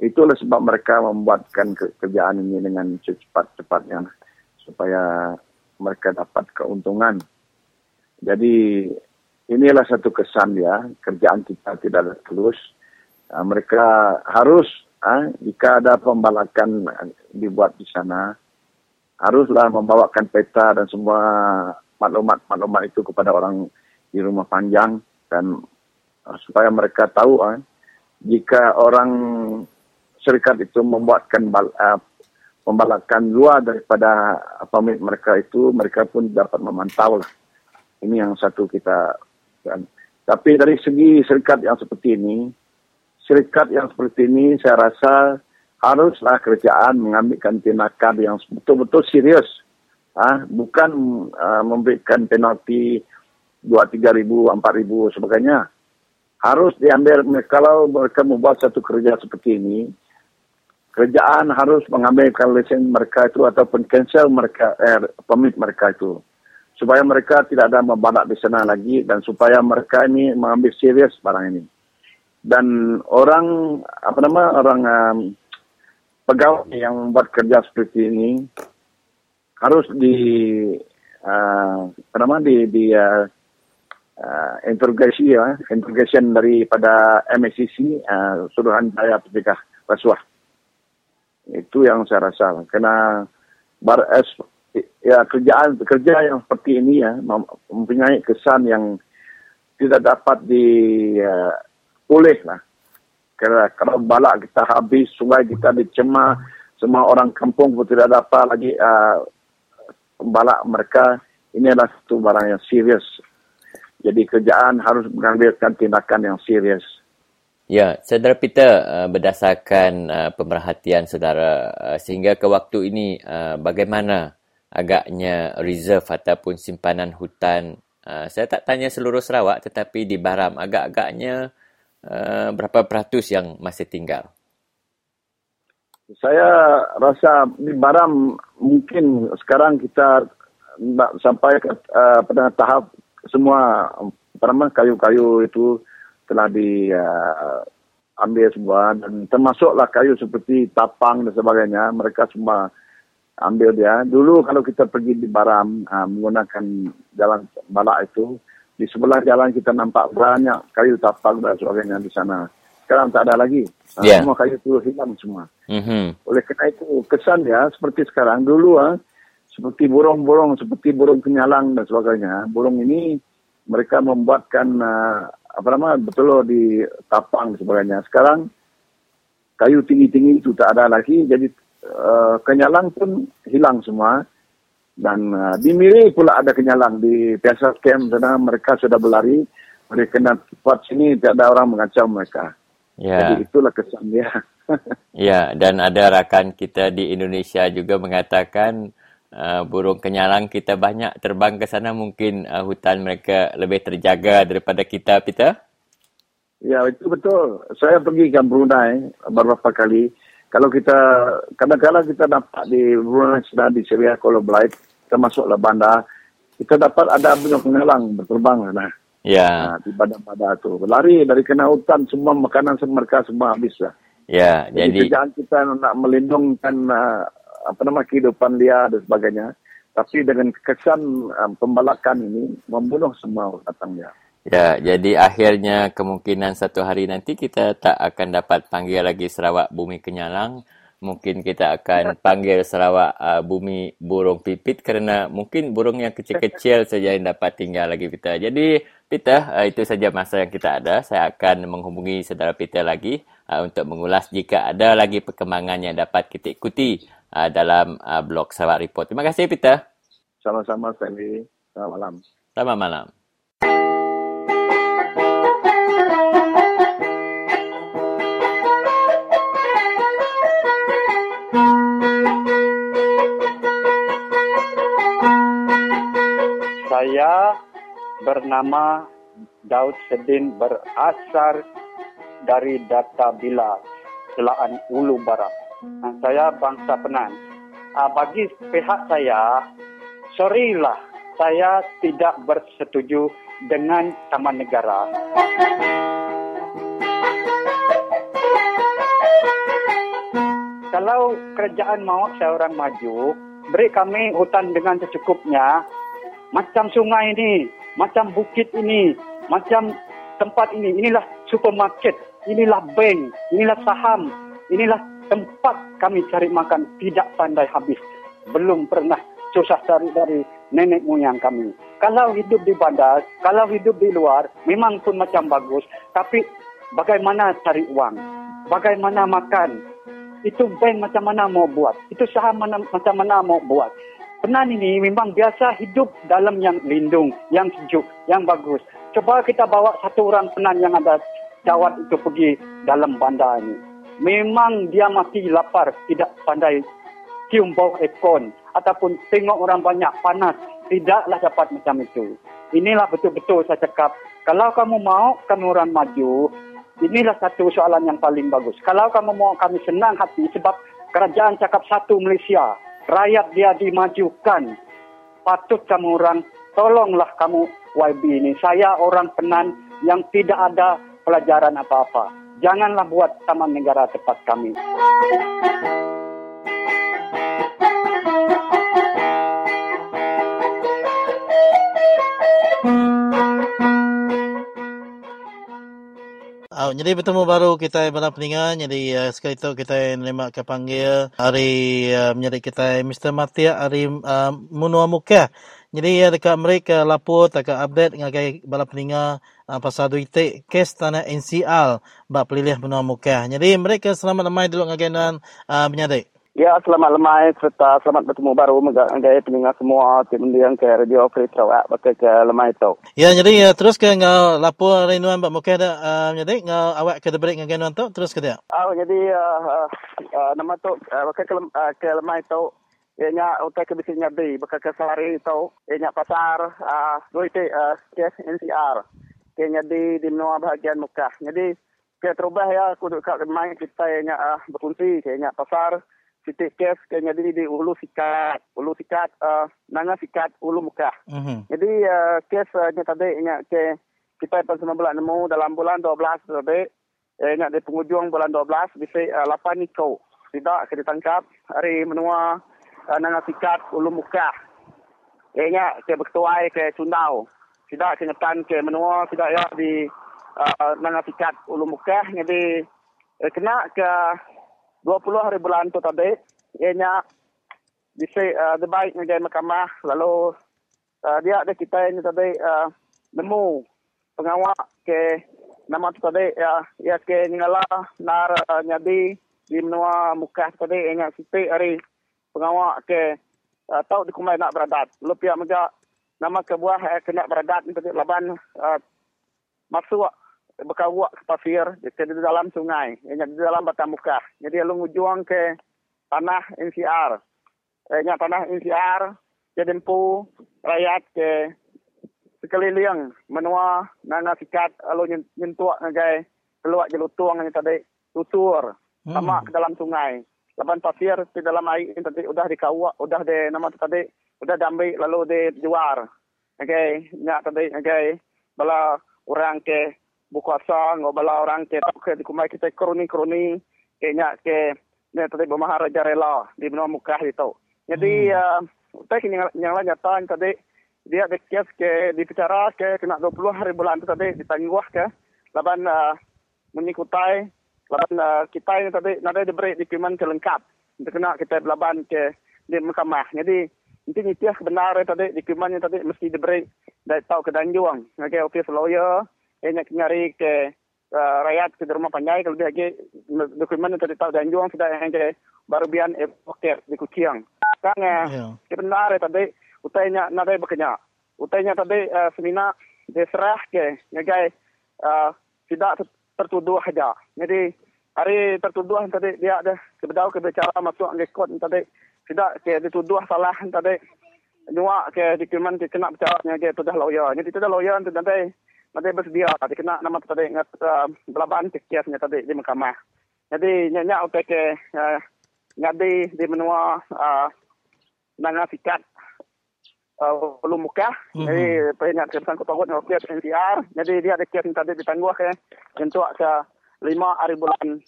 I: Itulah sebab mereka membuatkan ke- kerjaan ini dengan secepat-cepatnya supaya mereka dapat keuntungan. Jadi inilah satu kesan dia kerjaan kita tidak tulus uh, mereka harus uh, jika ada pembalakan uh, dibuat di sana haruslah membawakan peta dan semua maklumat-maklumat itu kepada orang di rumah panjang dan uh, supaya mereka tahu jika orang syarikat itu membuatkan bal, pembalakan luar daripada permit mereka itu mereka pun dapat memantau lah. Ini yang satu kita dan tapi dari segi syarikat yang seperti ini syarikat yang seperti ini saya rasa haruslah kerajaan mengambilkan tindakan yang betul-betul serius. Ah bukan uh, memberikan penalti dua tiga ribu empat ribu sebagainya. Harus diambil kalau mereka membuat satu kerja seperti ini kerajaan harus mengambilkan lesen mereka itu ataupun cancel mereka eh, permit mereka itu. Supaya mereka tidak ada membalak di sana lagi dan supaya mereka ini mengambil serius barang ini. Dan orang apa nama orang um, pegawai yang membuat kerja seperti ini harus di uh, apa nama di di uh, uh, interogasi ya interrogation daripada MSCC uh, Suruhan Jaya Pencegah Rasuah itu yang saya rasa kena bar es ya kerjaan kerja yang seperti ini ya mem- mempunyai kesan yang tidak dapat di uh, lah. Kerana kalau balak kita habis sungai kita dicemar semua orang kampung pun tidak dapat lagi uh, balak mereka ini adalah satu barang yang serius. Jadi kerjaan harus mengambilkan tindakan yang serius
A: Ya, saudara Peter, uh, berdasarkan uh, pemerhatian saudara uh, sehingga ke waktu ini bagaimana agaknya reserve ataupun simpanan hutan saya tak tanya seluruh Sarawak tetapi di Baram agak-agaknya berapa peratus yang masih tinggal?
I: Saya rasa di Baram mungkin sekarang kita sampai ke pada tahap semua nama kayu-kayu itu telah di uh, ambil semua dan termasuklah kayu seperti tapang dan sebagainya mereka semua ambil dia. Dulu kalau kita pergi di Baram uh, menggunakan jalan balak itu di sebelah jalan kita nampak banyak kayu tapang dan sebagainya di sana. Sekarang tak ada lagi. Uh,
A: Ya.
I: Semua kayu itu hilang semua.
A: Mhm.
I: Oleh kerana itu kesan dia seperti sekarang dulu ah seperti burung-burung seperti burung kenyalang dan sebagainya. Burung ini mereka membuatkan uh, apa nama betul di tapang sebagainya. Sekarang kayu tinggi-tinggi itu tak ada lagi jadi uh, kenyalang pun hilang semua dan uh, di Miri pula ada kenyalang di Piasa Camp sana mereka sudah berlari oleh kerana tempat sini tidak ada orang mengacau mereka.
A: Ya.
I: Jadi itulah kesan dia. *laughs*
A: Ya, dan ada rakan kita di Indonesia juga mengatakan uh, burung kenyalang kita banyak terbang ke sana mungkin uh, hutan mereka lebih terjaga daripada kita, Peter.
I: Ya, itu betul. Saya pergi ke Brunei beberapa kali. Kalau kita, kadang-kadang kita dapat di Brunei sedang di Syria Kuala Blight, termasuklah bandar, kita dapat ada burung kenyalang berterbang sana.
A: Ya,
I: Nah, di badan-badan tu. Lari dari kena hutan, semua makanan mereka semua habis lah.
A: ya.
I: Jadi,
A: Jadi,
I: kerjaan kita nak melindungkan uh, apa nama kehidupan dia dan sebagainya. Tapi dengan kesan uh, pembalakan ini membunuh semua datang dia.
A: ya, jadi akhirnya kemungkinan satu hari nanti kita tak akan dapat panggil lagi Sarawak Bumi Kenyalang. Mungkin kita akan panggil Sarawak uh, Bumi Burung Pipit kerana mungkin burung yang kecil-kecil saja yang dapat tinggal lagi Peter. Jadi Peter, uh, itu saja masa yang kita ada. Saya akan menghubungi saudara Peter lagi uh, untuk mengulas jika ada lagi perkembangan yang dapat kita ikuti uh, dalam uh, blog Sarawak Report. Terima kasih Peter.
I: Sama-sama Stanley. Selamat malam.
A: Selamat malam.
J: Saya bernama Daud Sedin berasal dari Data Bila, Selaan Ulu Barat. Ah, Saya bangsa Penan. Ah, Bagi pihak saya, sorrylah saya tidak bersetuju dengan Taman Negara. Kalau kerajaan mau saya orang maju, beri kami hutan dengan secukupnya, macam sungai ini, macam bukit ini, macam tempat ini. Inilah supermarket, inilah bank, inilah saham, inilah tempat kami cari makan tidak pandai habis. Belum pernah susah cari dari nenek moyang kami. Kalau hidup di bandar, kalau hidup di luar, memang pun macam bagus. Tapi bagaimana cari uang? Bagaimana makan? Itu bank macam mana mau buat? Itu saham mana, macam mana mau buat? Penan ini memang biasa hidup dalam yang lindung, yang sejuk, yang bagus. Coba kita bawa satu orang penan yang ada jawat itu pergi dalam bandar ini. Memang dia mati lapar, tidak pandai cium bau ekon ataupun tengok orang banyak panas. Tidaklah dapat macam itu. Inilah betul-betul saya cakap. Kalau kamu mau kami orang maju, inilah satu soalan yang paling bagus. Kalau kamu mau kami senang hati sebab kerajaan cakap satu Malaysia, rakyat dia dimajukan. Patut kamu orang, tolonglah kamu YB ini. Saya orang penan yang tidak ada pelajaran apa-apa. Janganlah buat taman negara tempat kami.
B: Uh, jadi bertemu baru kita pada peningan. Jadi uh, sekali itu kita menerima ke panggil hari uh, menjadi kita Mr. Matia hari uh, Munua Mukah. Jadi uh, dekat mereka lapor dekat update ngagai bala peningan uh, pasal duit kes tanah NCL bak pelilih Munua Mukah. Jadi mereka selamat lemai dulu ngagai nan uh, menyadik.
J: Ya, selamat lemai serta selamat bertemu baru menggaya pendengar semua tim yang ke Radio Free Sarawak pakai ke lemai itu.
B: Ya, jadi uh, terus ke ngau lapor hari nuan bak Mukah dah uh, menyadik ngau awak ke debrik ngagai nuan tu terus ke dia.
J: Oh, jadi uh, uh, uh, nama tu uh, pakai ke, uh, ke lemai itu Ianya utai ke bisnya di pakai ke sehari itu ianya pasar uh, duit uh, kes NCR. Kayaknya di di menua bahagian Mekah. Jadi ke terubah ya kudu kat lemai kita ianya uh, berfungsi kayaknya pasar titik kes kayaknya di di ulu sikat ulu sikat uh, nanga sikat ulu Mekah.
B: Mhm.
J: Jadi uh, kes uh, nya tadi nya ke kita pada sembilan bulan nemu dalam bulan 12 tadi eh nya di penghujung bulan 12 bisa uh, 8 niko. Tidak ke ditangkap hari menua uh, nanga sikat ulu Mekah. Eh nya ke bertuai ke Sundau. Tidak ke ngetan ke menua tidak ya di uh, nanga sikat ulu Mekah jadi eh, kena ke 20 hari bulan tu tadi ianya bisa uh, debaik dengan mahkamah lalu uh, dia ada kita ini tadi uh, nemu pengawal ke nama tu tadi ya ya ke ngala nar uh, nyadi di menua muka tadi ingat sipi hari pengawal ke uh, tahu di kumai nak beradat. Lu mega nama ke buah eh, kena beradat ni tadi laban uh, masuk
F: berkawak ke pasir di, di dalam sungai, ianya di dalam batang muka. Jadi lalu ngujuang ke tanah NCR. Ianya tanah NCR, jadi empu rakyat ke sekeliling menua nana sikat lalu nyen- nyentuak ngagai keluar jelutuang yang tadi tutur
B: Hmm.
F: sama ke dalam sungai. Laban pasir di dalam air yang tadi udah dikawak, udah di nama tadi udah diambil lalu dijual. Okay, nyak tadi okay, bala orang ke bukuasa, ngau bala orang ke tak ke dikumai kita kroni-kroni, ke nyak ke ni tadi bermaharaja rela di benua muka itu. Jadi, uh, tak yang yang lain nyata tadi dia ada kes ke dibicara ke kena 20 hari bulan tu tadi ditangguh ke. Laban uh, mengikutai laban uh, kita ini tadi nada diberi dokumen ke lengkap. Untuk kena kita belaban ke di mahkamah. Jadi inti nitiah kebenaran tadi dokumen yang tadi mesti diberi dari tahu ke danjuang okay, office lawyer yang nak nyari ke uh, rakyat ke rumah panjai kalau dia dokumen yang tadi tahu danjuang sudah yang ke baru bian evoker di kuciang kan
B: Ya.
F: kebenaran tadi utainya nadai bekerja. Utainya tadi semina diserah ke ngagai uh, tidak ter- tertuduh saja. Jadi hari tertuduh tadi dia ada kebetul kebicara masuk ke kot tadi tidak ke dituduh salah tadi nyua ke dokumen ke kena bicara ke tudah lawyer. Jadi tudah lawyer tu nanti nanti bersedia tadi kena nama tadi ngat uh, belaban ke kesnya tadi di mahkamah. Jadi nyanyi utai ke uh, ngadi di menua uh, nanga sikat uh, belum muka.
B: Mhm.
F: Jadi penyak kesan kota dengan kes NCR. Jadi dia ada kes yang tadi ditangguh ke untuk ke lima hari bulan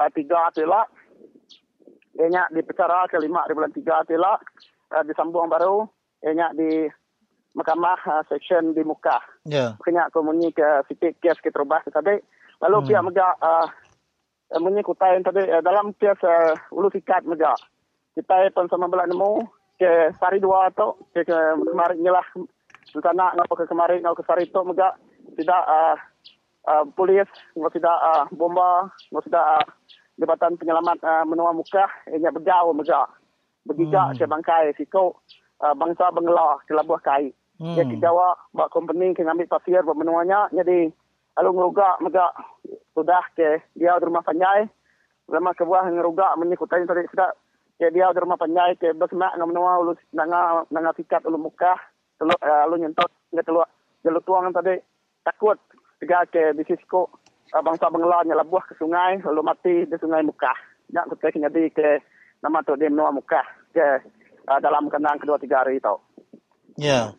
F: uh, tiga tila. Dia nyak dipecara ke lima hari bulan tiga tila. Uh, disambung baru. Dia di Mahkamah uh, Section di Muka.
B: Ya.
F: Kena komunik ke sikit kes ke terubah tadi. Lalu
B: Hmm.
F: pihak megak uh, menyikutai tadi uh, dalam kes uh, ulu sikat megak kita pun sama belah nemu ke sari dua tu ke, ke kemarin ni lah sana ngapa ke kemarin ngapa ke sari tu megak tidak uh, uh, polis ngapa tidak uh, bomba ngapa tidak uh, jabatan penyelamat uh, menua muka ianya berjauh megak bergigak
B: Hmm.
F: ke bangkai siko uh, bangsa bengla ke labuh kai
B: Hmm.
F: dia ke Jawa buat company ke ngambil pasir buat menuanya jadi Lalu ngerugak megak sudah ke dia di rumah panjai lama ke buah ngerugak menyikutai tadi sudah ke dia di rumah panjai ke bersemak dengan menua ulu nanga nanga sikat ulu muka telu uh, ulu nyentot nggak telu jalu tuang tadi. Takut tiga ke bisisiko uh, bangsa bangla nyala buah ke sungai lalu mati di sungai muka nak nyadi ke nama tu di menua muka ke uh, dalam kenang kedua tiga hari itu.
B: Ya.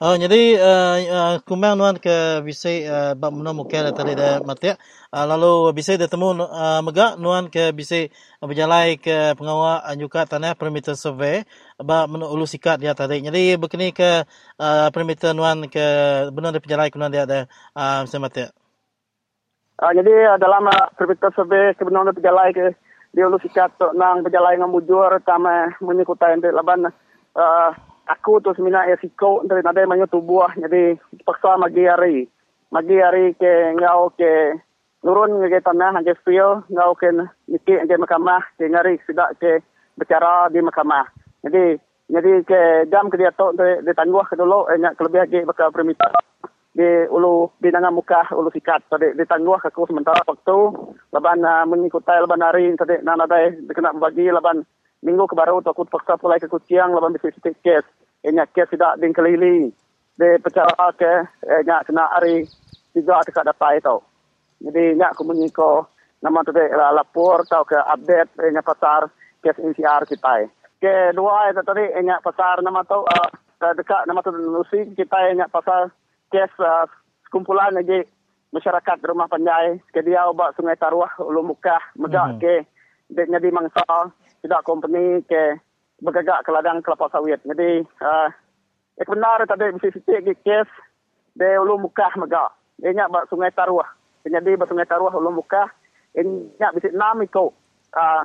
B: Oh, jadi uh, uh, kumang nuan ke bisai uh, bab menua mukera tadi dah mati. Uh, lalu bisai dah temu uh, megak nuan ke bisai uh, berjalai ke pengawal anjuka tanah perimeter survey bab menua ulu sikat dia tadi. Jadi begini ke uh, perimeter nuan ke benar dia berjalai ke nuan dia ada uh, mati.
F: Uh, jadi uh, dalam uh, perbitan survey kebenaran berjalai ke dia lu sikat nang berjalai dengan mujur kama menyikutai laban uh, aku tu semina ya siko dari nade manyo tubuh jadi paksa magi hari. Magi hari ke ngau ke nurun ke tanah ke feel ngau ke niki ke mahkamah ke ngari sidak ke bicara di mahkamah jadi jadi ke jam ke dia tu di tangguh ke dulu eh, nyak kelebih lagi bakal permita. Di ulu di nanga muka ulu sikat. Tadi ditangguh aku sementara waktu laban uh, mengikutai laban hari tadi nana dai kena bagi laban minggu ke baru takut paksa pulai ke kuciang laban sitik kes inya kes tidak ding kelili di pecara ke inya kena hari tiga ke dapat itu. Jadi inya aku mengiko nama tadi uh, lapor tau ke update inya pasar kes NCR kita. Ke dua itu tadi inya pasar nama tu dekat nama tu nusi kita inya pasar kes uh, kumpulan lagi. Masyarakat rumah panjai ke dia ubah sungai taruah ulu muka megak
B: Mhm.
F: ke dia di mangsa tidak company ke bergagak ke ladang kelapa sawit. Jadi uh, ya benar tadi mesti sitik ke kes. De ulu muka megak. Dia nyak bak sungai taruah. Jadi bak sungai taruah ulu muka nyak bisa enam iko uh,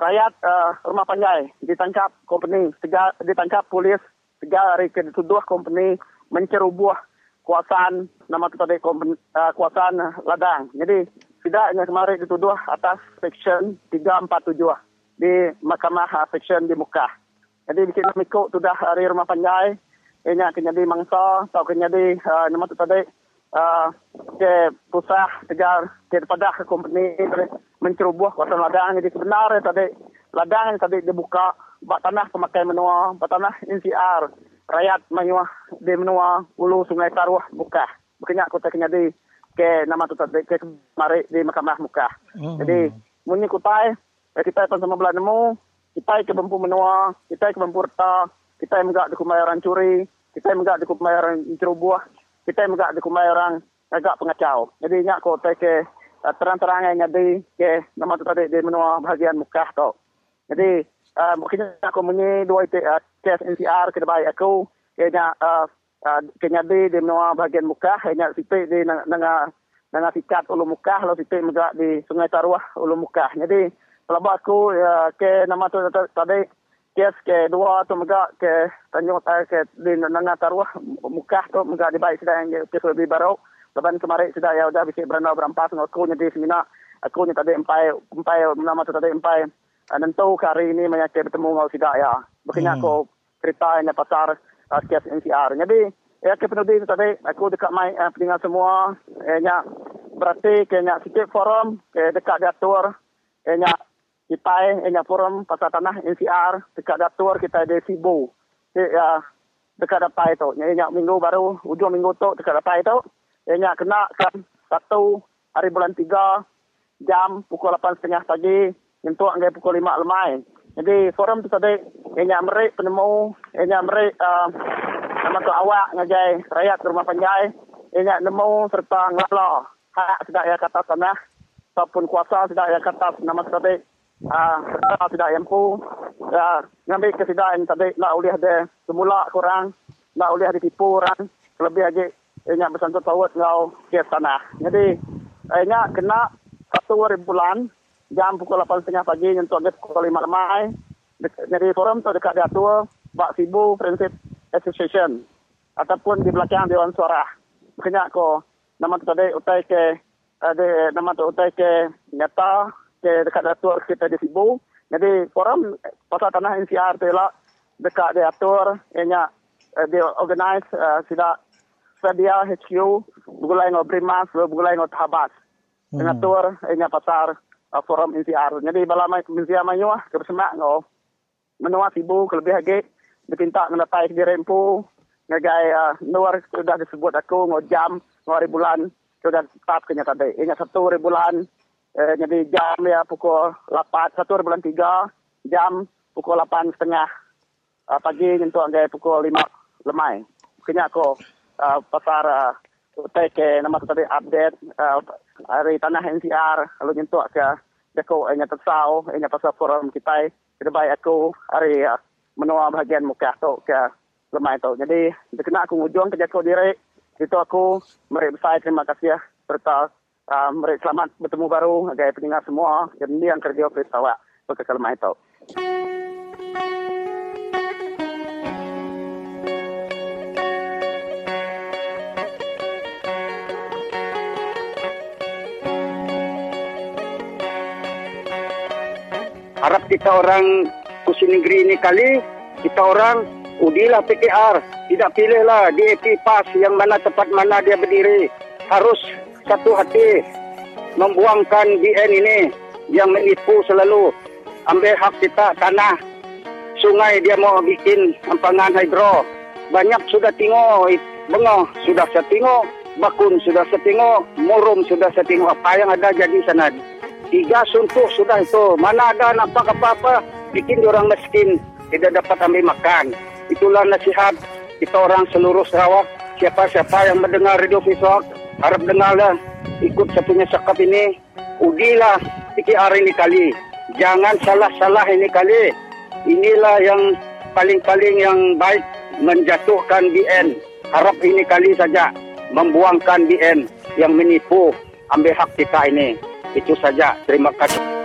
F: rakyat uh, rumah panjai. Ditangkap company tiga ditangkap polis. Tiga hari ke dituduh company menceroboh kuasaan nama tu tadi kompeni, uh, kuasaan ladang. Jadi tidaknya kemarin dituduh atas section 347 di Mahkamah uh, section di Muka. Jadi di sini mikuk sudah hari rumah panjai, ini akan jadi mangsa atau akan jadi uh, nama tu tadi uh, ke pusah tegar ke pada ke company menceroboh kawasan ladang jadi sebenarnya tadi ladang tadi dibuka bak tanah pemakai menua bak tanah NCR rakyat menyuah di menua ulu sungai Taruah buka bukannya kota kenyadi ke nama tu tadi ke mari di mahkamah muka
B: Hmm.
F: jadi munyi kutai kita pun sama belah nemu kita ke bempu menua kita ke bempu reta kita megak di kumayaran curi kita megak di kumayaran ceroboh kita megak di kumayaran agak pengacau. Jadi nyak ko te ke uh, terang-terang yang nyadi ke nama tu tadi di menua bahagian muka tu. Jadi uh, mungkin aku menyi dua itu uh, kes NCR ke depan aku kena uh, uh, kena di di menua bahagian muka hanya sipi di nanga nanga sikat ulu muka lalu sipi megak di sungai Taruah ulu muka jadi buat aku uh, ke nama tu tadi kes ke dua tu megak ke Tanjung uh, ke di nanga Taruah muka tu megak di baik sedang kes lebih baru. Lepas kemarin sudah ya udah bisa berenau berampas. Aku jadi semina aku ni tadi empai empai nama tu tadi empai nentu ke hari ini menyakit bertemu dengan tidak ya. Bukannya
B: Hmm.
F: aku cerita yang pasar uh, kes NCR. Jadi ya ke penudi tadi aku dekat mai uh, pendengar semua. Eh nya berarti ke nya sikit forum ke dekat diatur eh nya kita eh nya forum pasar tanah NCR dekat diatur kita di Sibu. Ya, dekat dapat itu. Nya nya minggu baru ujung minggu tu dekat dapat itu. Eh nya kena kan satu hari bulan tiga jam pukul 8.30 pagi untuk anggai pukul 5 lemai. Jadi forum tu tadi ianya merik penemu, ianya merik uh, nama tu awak ngagai rakyat rumah panjai, ianya nemu serta ngalo hak sedak ya kata tanah ataupun kuasa sedak ya kata nama tu tadi uh, serta sedak yang pu uh, ngambil kesidaan tadi nak uliah dia semula kurang nak uliah ditipu orang lebih lagi ianya bersangkut paut ngau kes tanah. Jadi ianya kena satu hari bulan jam pukul 8.30 pagi untuk agak pukul 5 lemai. Jadi forum tu dekat diatur Bak Sibu Friendship Association ataupun di belakang Dewan Suara. Makanya aku nama tu tadi utai ke ada nama tu utai ke nyata ke dekat diatur kita di Sibu. Jadi forum pasal tanah NCR tu lah dekat diatur ianya uh, dia organize uh, sida sedia HQ bugulai ngo Primas bugulai ngo Tabas mengatur inya pasar uh, forum NCR. Jadi bala mai NCR mayu ah ke bersemak ngo menua sibu kelebih lagi dipinta mendatai ke rempu ngagai uh, luar sudah disebut aku ngo jam ngo hari bulan sudah tetap kenya tadi. Inya satu hari bulan eh, jadi jam ya pukul 8 satu hari bulan tiga jam pukul 8 setengah uh, pagi untuk ngagai pukul 5 lemai. Kenya aku uh, pasar uh, utai ke nama tu tadi update uh, hari tanah NCR lalu nyentuh ke deko enya tersau enya pasal forum kita kita baik aku hari uh, menua bahagian muka tu ke lemai tu. Jadi kena aku ngujung ke jako diri itu aku meri besar terima kasih ya serta meri selamat bertemu baru agai pendengar semua. Dan yang kerja ofis awak ke lemai tu
H: harap kita orang Kusi Negeri ini kali kita orang udilah PKR tidak pilihlah DAP PAS yang mana tempat mana dia berdiri. Harus satu hati membuangkan BN ini yang menipu selalu. Ambil hak kita tanah sungai dia mau bikin empangan hidro. Banyak sudah tengok bengah sudah saya tengok bakun sudah saya tengok murum sudah saya tengok. Apa yang ada jadi sana? Tiga suntuk sudah itu. Mana ada nampak apa-apa? Bikin orang miskin tidak dapat ambil makan. Itulah nasihat kita orang seluruh Sarawak siapa-siapa yang mendengar radio visual harap dengarlah ikut satunya sekap ini. Udilah PKR ini kali. Jangan salah-salah ini kali. Inilah yang paling-paling yang baik menjatuhkan BN harap ini kali saja membuangkan BN yang menipu ambil hak kita ini. Itu saja. Terima kasih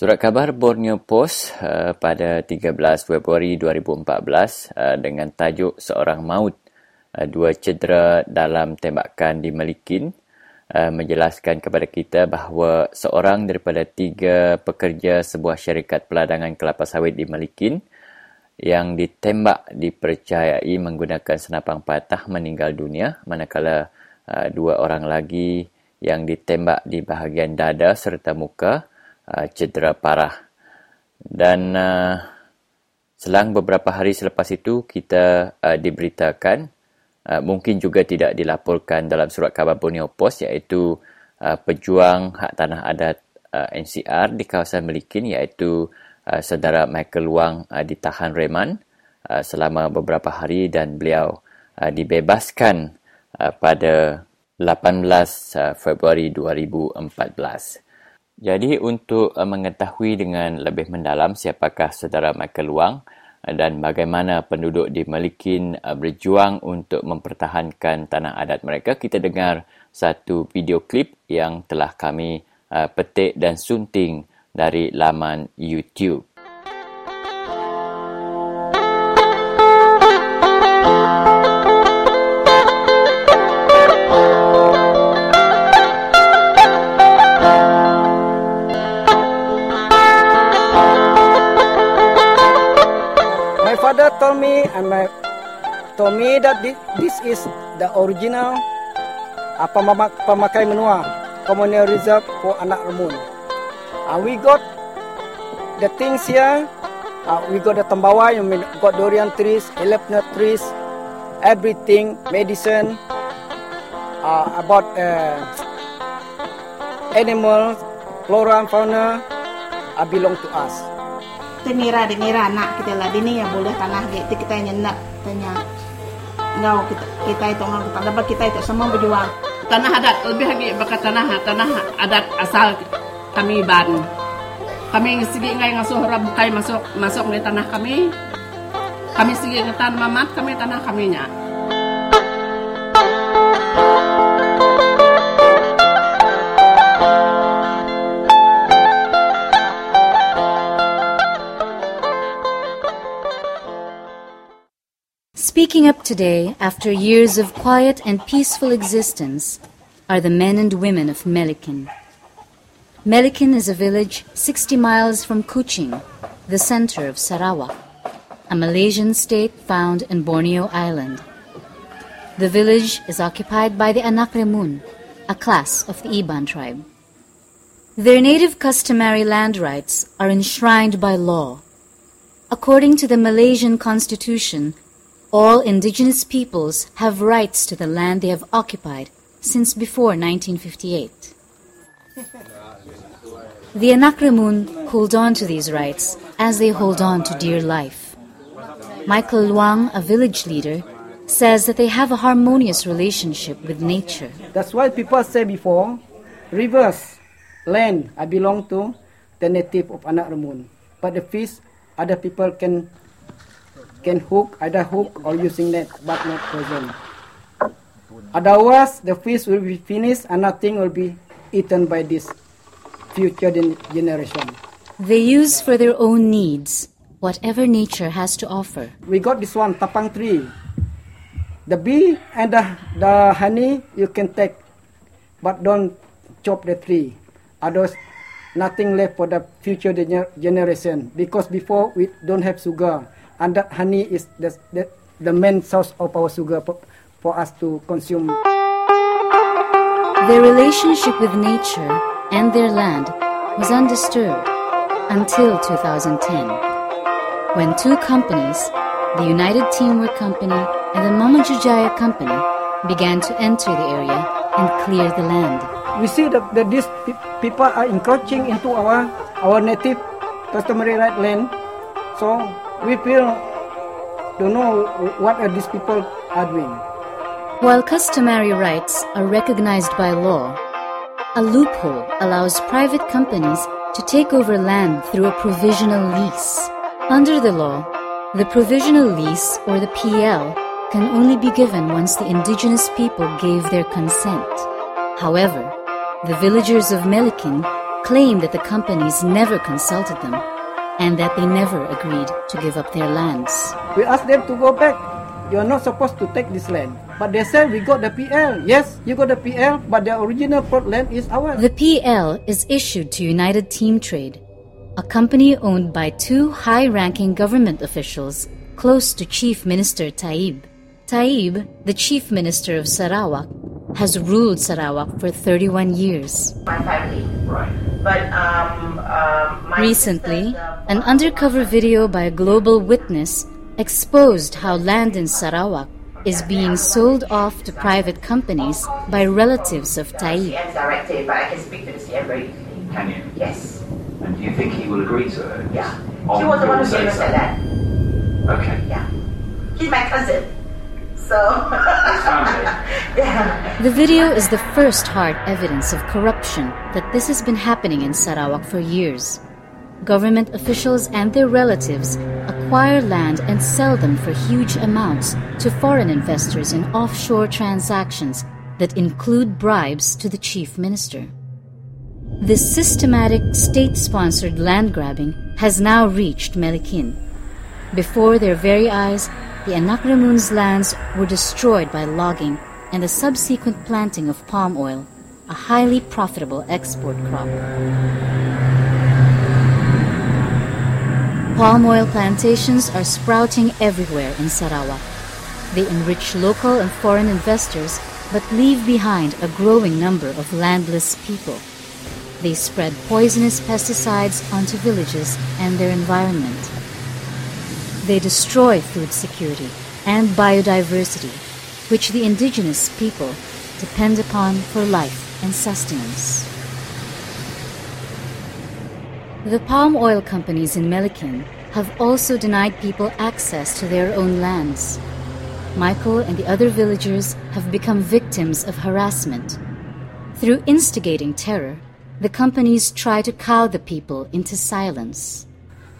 A: Surat khabar Borneo Post uh, pada 13 Februari 2014 uh, dengan tajuk Seorang Maut, uh, dua cedera dalam tembakan di Melikin uh, menjelaskan kepada kita bahawa seorang daripada tiga pekerja sebuah syarikat peladangan kelapa sawit di Melikin yang ditembak dipercayai menggunakan senapang patah meninggal dunia manakala uh, dua orang lagi yang ditembak di bahagian dada serta muka uh, cedera parah. Dan uh, selang beberapa hari selepas itu kita uh, diberitakan uh, mungkin juga tidak dilaporkan dalam surat khabar Borneo Post iaitu uh, pejuang hak tanah adat uh, NCR di kawasan Melikin iaitu uh, saudara Michael Wang uh, ditahan reman uh, selama beberapa hari dan beliau uh, dibebaskan uh, pada 18 uh, Februari 2014. Jadi untuk uh, mengetahui dengan lebih mendalam siapakah saudara Michael Wang uh, dan bagaimana penduduk di Melikin uh, berjuang untuk mempertahankan tanah adat mereka, kita dengar satu video klip yang telah kami petik dan sunting dari laman YouTube.
K: And my told me that this, is the original uh, pemamak, pemakai menua communal reserve for anak remun. Uh, we got the things here. Uh, we got the tembawa, mean, got durian trees, elephant trees, everything, medicine, uh, about uh, animals, flora and fauna, uh, belong to us.
L: Di mira anak kita lah. Dini yang boleh tanah gitu kita nyenak tanya ngau kita kita itu ngau. Kita dapat kita itu semua berjuang.
M: Tanah adat lebih lagi bakat tanah tanah adat asal kami ban kami sigi ngai ngasuh rabukai masuk masuk di tanah kami. Kami sigi ngetan mamat kami tanah kaminya
N: Speaking up today, after years of quiet and peaceful existence, are the men and women of Melikin. Melikin is a village 60 miles from Kuching, the center of Sarawak, a Malaysian state found in Borneo Island. The village is occupied by the Anak Remun, a class of the Iban tribe. Their native customary land rights are enshrined by law. According to the Malaysian constitution, all indigenous peoples have rights to the land they have occupied since before 1958. The Anakremun hold on to these rights as they hold on to dear life. Michael Luang, a village leader, says that they have a harmonious relationship with nature.
K: That's why people say before, rivers, land, I belong to the native of Anak Remun. But the fish, other people can can hook, either hook or using net, but not poison. Otherwise, the fish will be finished and nothing will be eaten by this future generation.
N: They use for their own needs whatever nature has to offer.
K: We got this one, tapang tree. The bee and the, the honey you can take, but don't chop the tree. Otherwise, nothing left for the future gener- generation. Because before we don't have sugar, and that honey is the, the, the main source of our sugar for, for us to consume.
N: Their relationship with nature and their land was undisturbed until 2010, when two companies, the United Teamwork Company and the Mama Jujaya Company, began to enter the area and clear the land.
K: We see that, that these pe- people are encroaching into our, our native customary right land. So we feel don't know what are these people are doing.
N: While customary rights are recognized by law, a loophole allows private companies to take over land through a provisional lease. Under the law, the provisional lease, or the PL, can only be given once the indigenous people gave their consent. However, the villagers of Melikin claim that the companies never consulted them and that they never agreed to give up their lands.
K: We ask them to go back. You are not supposed to take this land. But they said we got the PL. Yes, you got the PL, but the original plot land is ours.
N: The PL is issued to United Team Trade, a company owned by two high ranking government officials close to Chief Minister Taib. Taib, the Chief Minister of Sarawak, has ruled Sarawak for 31 years.
O: my family. Right. But um, um, my
N: Recently, an undercover video by a global witness exposed how land in Sarawak is being sold off to private companies by relatives of Taib.
O: CM directed, but I can speak to the CM very easily.
P: Can you?
O: Yes.
P: And do you think he will agree to it?
O: Yeah.
P: On
O: She was the one who gave us
P: say-so?
O: that.
P: Okay.
O: Yeah. He's my cousin. So. *laughs* yeah.
N: The video is the first hard evidence of corruption that this has been happening in Sarawak for years. Government officials and their relatives acquire land and sell them for huge amounts to foreign investors in offshore transactions that include bribes to the chief minister. This systematic state sponsored land grabbing has now reached Melikin. Before their very eyes, the Anak Ramun's lands were destroyed by logging and the subsequent planting of palm oil, a highly profitable export crop. Palm oil plantations are sprouting everywhere in Sarawak. They enrich local and foreign investors but leave behind a growing number of landless people. They spread poisonous pesticides onto villages and their environment. They destroy food security and biodiversity, which the indigenous people depend upon for life and sustenance. The palm oil companies in Melikin have also denied people access to their own lands. Michael and the other villagers have become victims of harassment. Through instigating terror, the companies try to cow the people into silence.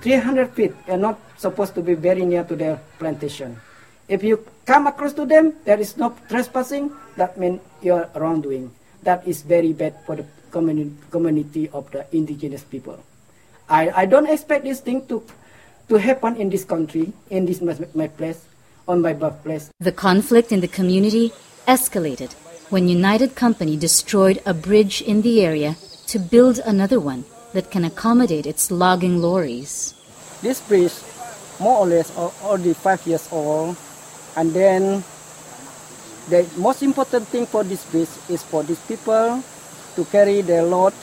K: 300 feet are not supposed to be very near to their plantation. If you come across to them, there is no trespassing, that means you're wrongdoing. That is very bad for the communi- community of the indigenous people. I, I don't expect this thing to, to happen in this country, in this my, my place, on my birthplace.
N: The conflict in the community escalated when United Company destroyed a bridge in the area to build another one that can accommodate its logging lorries.
K: This bridge, more or less, already five years old, and then the most important thing for this bridge is for these people to carry their load,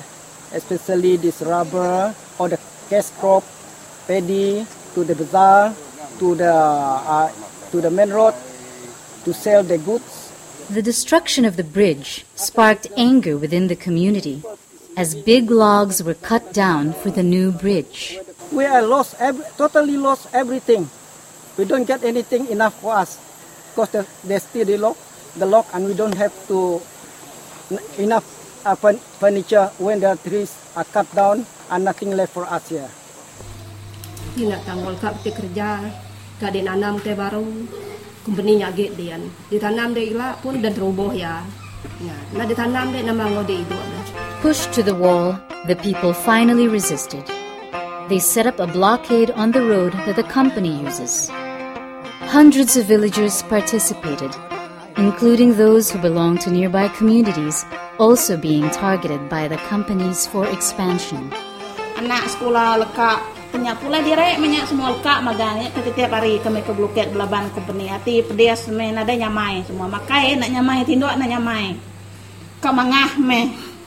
K: especially this rubber or the cash crop, paddy, to the bazaar, to the uh, to the main road, to sell the goods.
N: The destruction of the bridge sparked anger within the community as big logs were cut down for the new bridge.
K: We are lost, every, totally lost everything. We don't get anything enough for us because the, they still the lock, the lock, and we don't have to enough uh, furniture when the trees are cut down and nothing left for us here.
Q: Tidak tanggul kap ti kerja, gak dinanam teh baru, company nya git dian. Ditanam deh ila pun dan roboh ya. Ya, nah ditanam deh nama ngode itu.
N: Pushed to the wall, the people finally resisted. They set up a blockade on the road that the company uses. Hundreds of villagers participated, including those who belong to nearby communities, also being targeted by the companies for expansion.
L: anak sekolah lekak pula direk semua setiap hari kami ke belaban nada nyamai semua. Nak nyamai nak nyamai.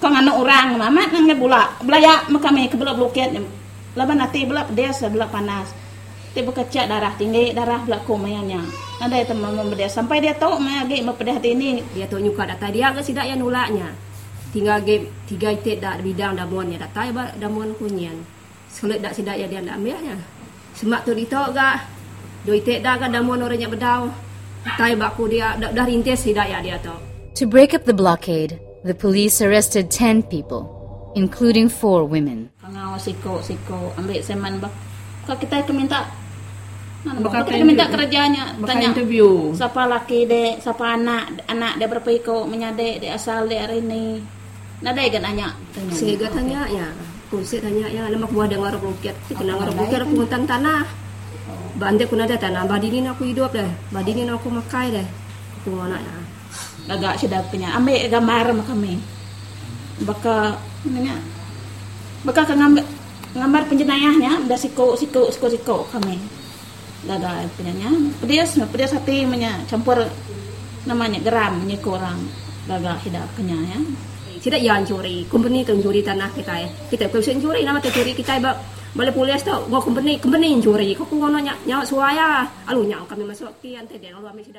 L: Orang mamat nang bula belaya kami ke bluket laban hati bela pedas bela panas tiba kecak darah tinggi darah bela kumayanya ada itu mama pedas sampai dia tahu me agi pedas hati ini
Q: Dia tu nyuka data dia ke sidak yang nulaknya. Tinggal game tiga itik dak bidang damuan ya data ba damuan kunyian. Sulit dak sidak ya dia ndak ambilnya. Semak tu ditok gak. Do itik dak kan damuan orangnya bedau. Tai baku dia dah, dah rintis sidak ya dia tu.
N: To break up the blockade, the police arrested 10 people, including four women.
L: Pengawal siko siko ambil seman bah. Kalau kita itu minta Mana
Q: bakal
L: kita
Q: interview.
L: minta kerjanya tanya
Q: interview.
L: siapa laki dek siapa anak anak dia berapa iko menyadek dia asal dia hari ini nada kan nanya tanya
Q: Sehingga tanya ya. Kunci tanya ya nama buah dengan orang bukit. Kena orang bukit aku ngutang tanah. Bande aku nada tanah. Badinin aku hidup deh. Badinin aku makai deh. Tunggu nak ya.
L: Agak sudah punya. Ambil gambar sama kami. Baka namanya. Ke ngambil gambar penjenayahnya udah siko siko siko siko kami. Gagal punyanya. Pedas, pedas hati punya campur namanya geram nyiko orang. Gagal hidup punya ya.
Q: Tidak yang curi. Company tu curi tanah kita ya. Kita kalau curi nama curi kita ba boleh polis tu. Gua company company yang curi. Kau kau nanya nyawa suaya. Alu nyawa kami masuk kian tadi. Lalu kami sudah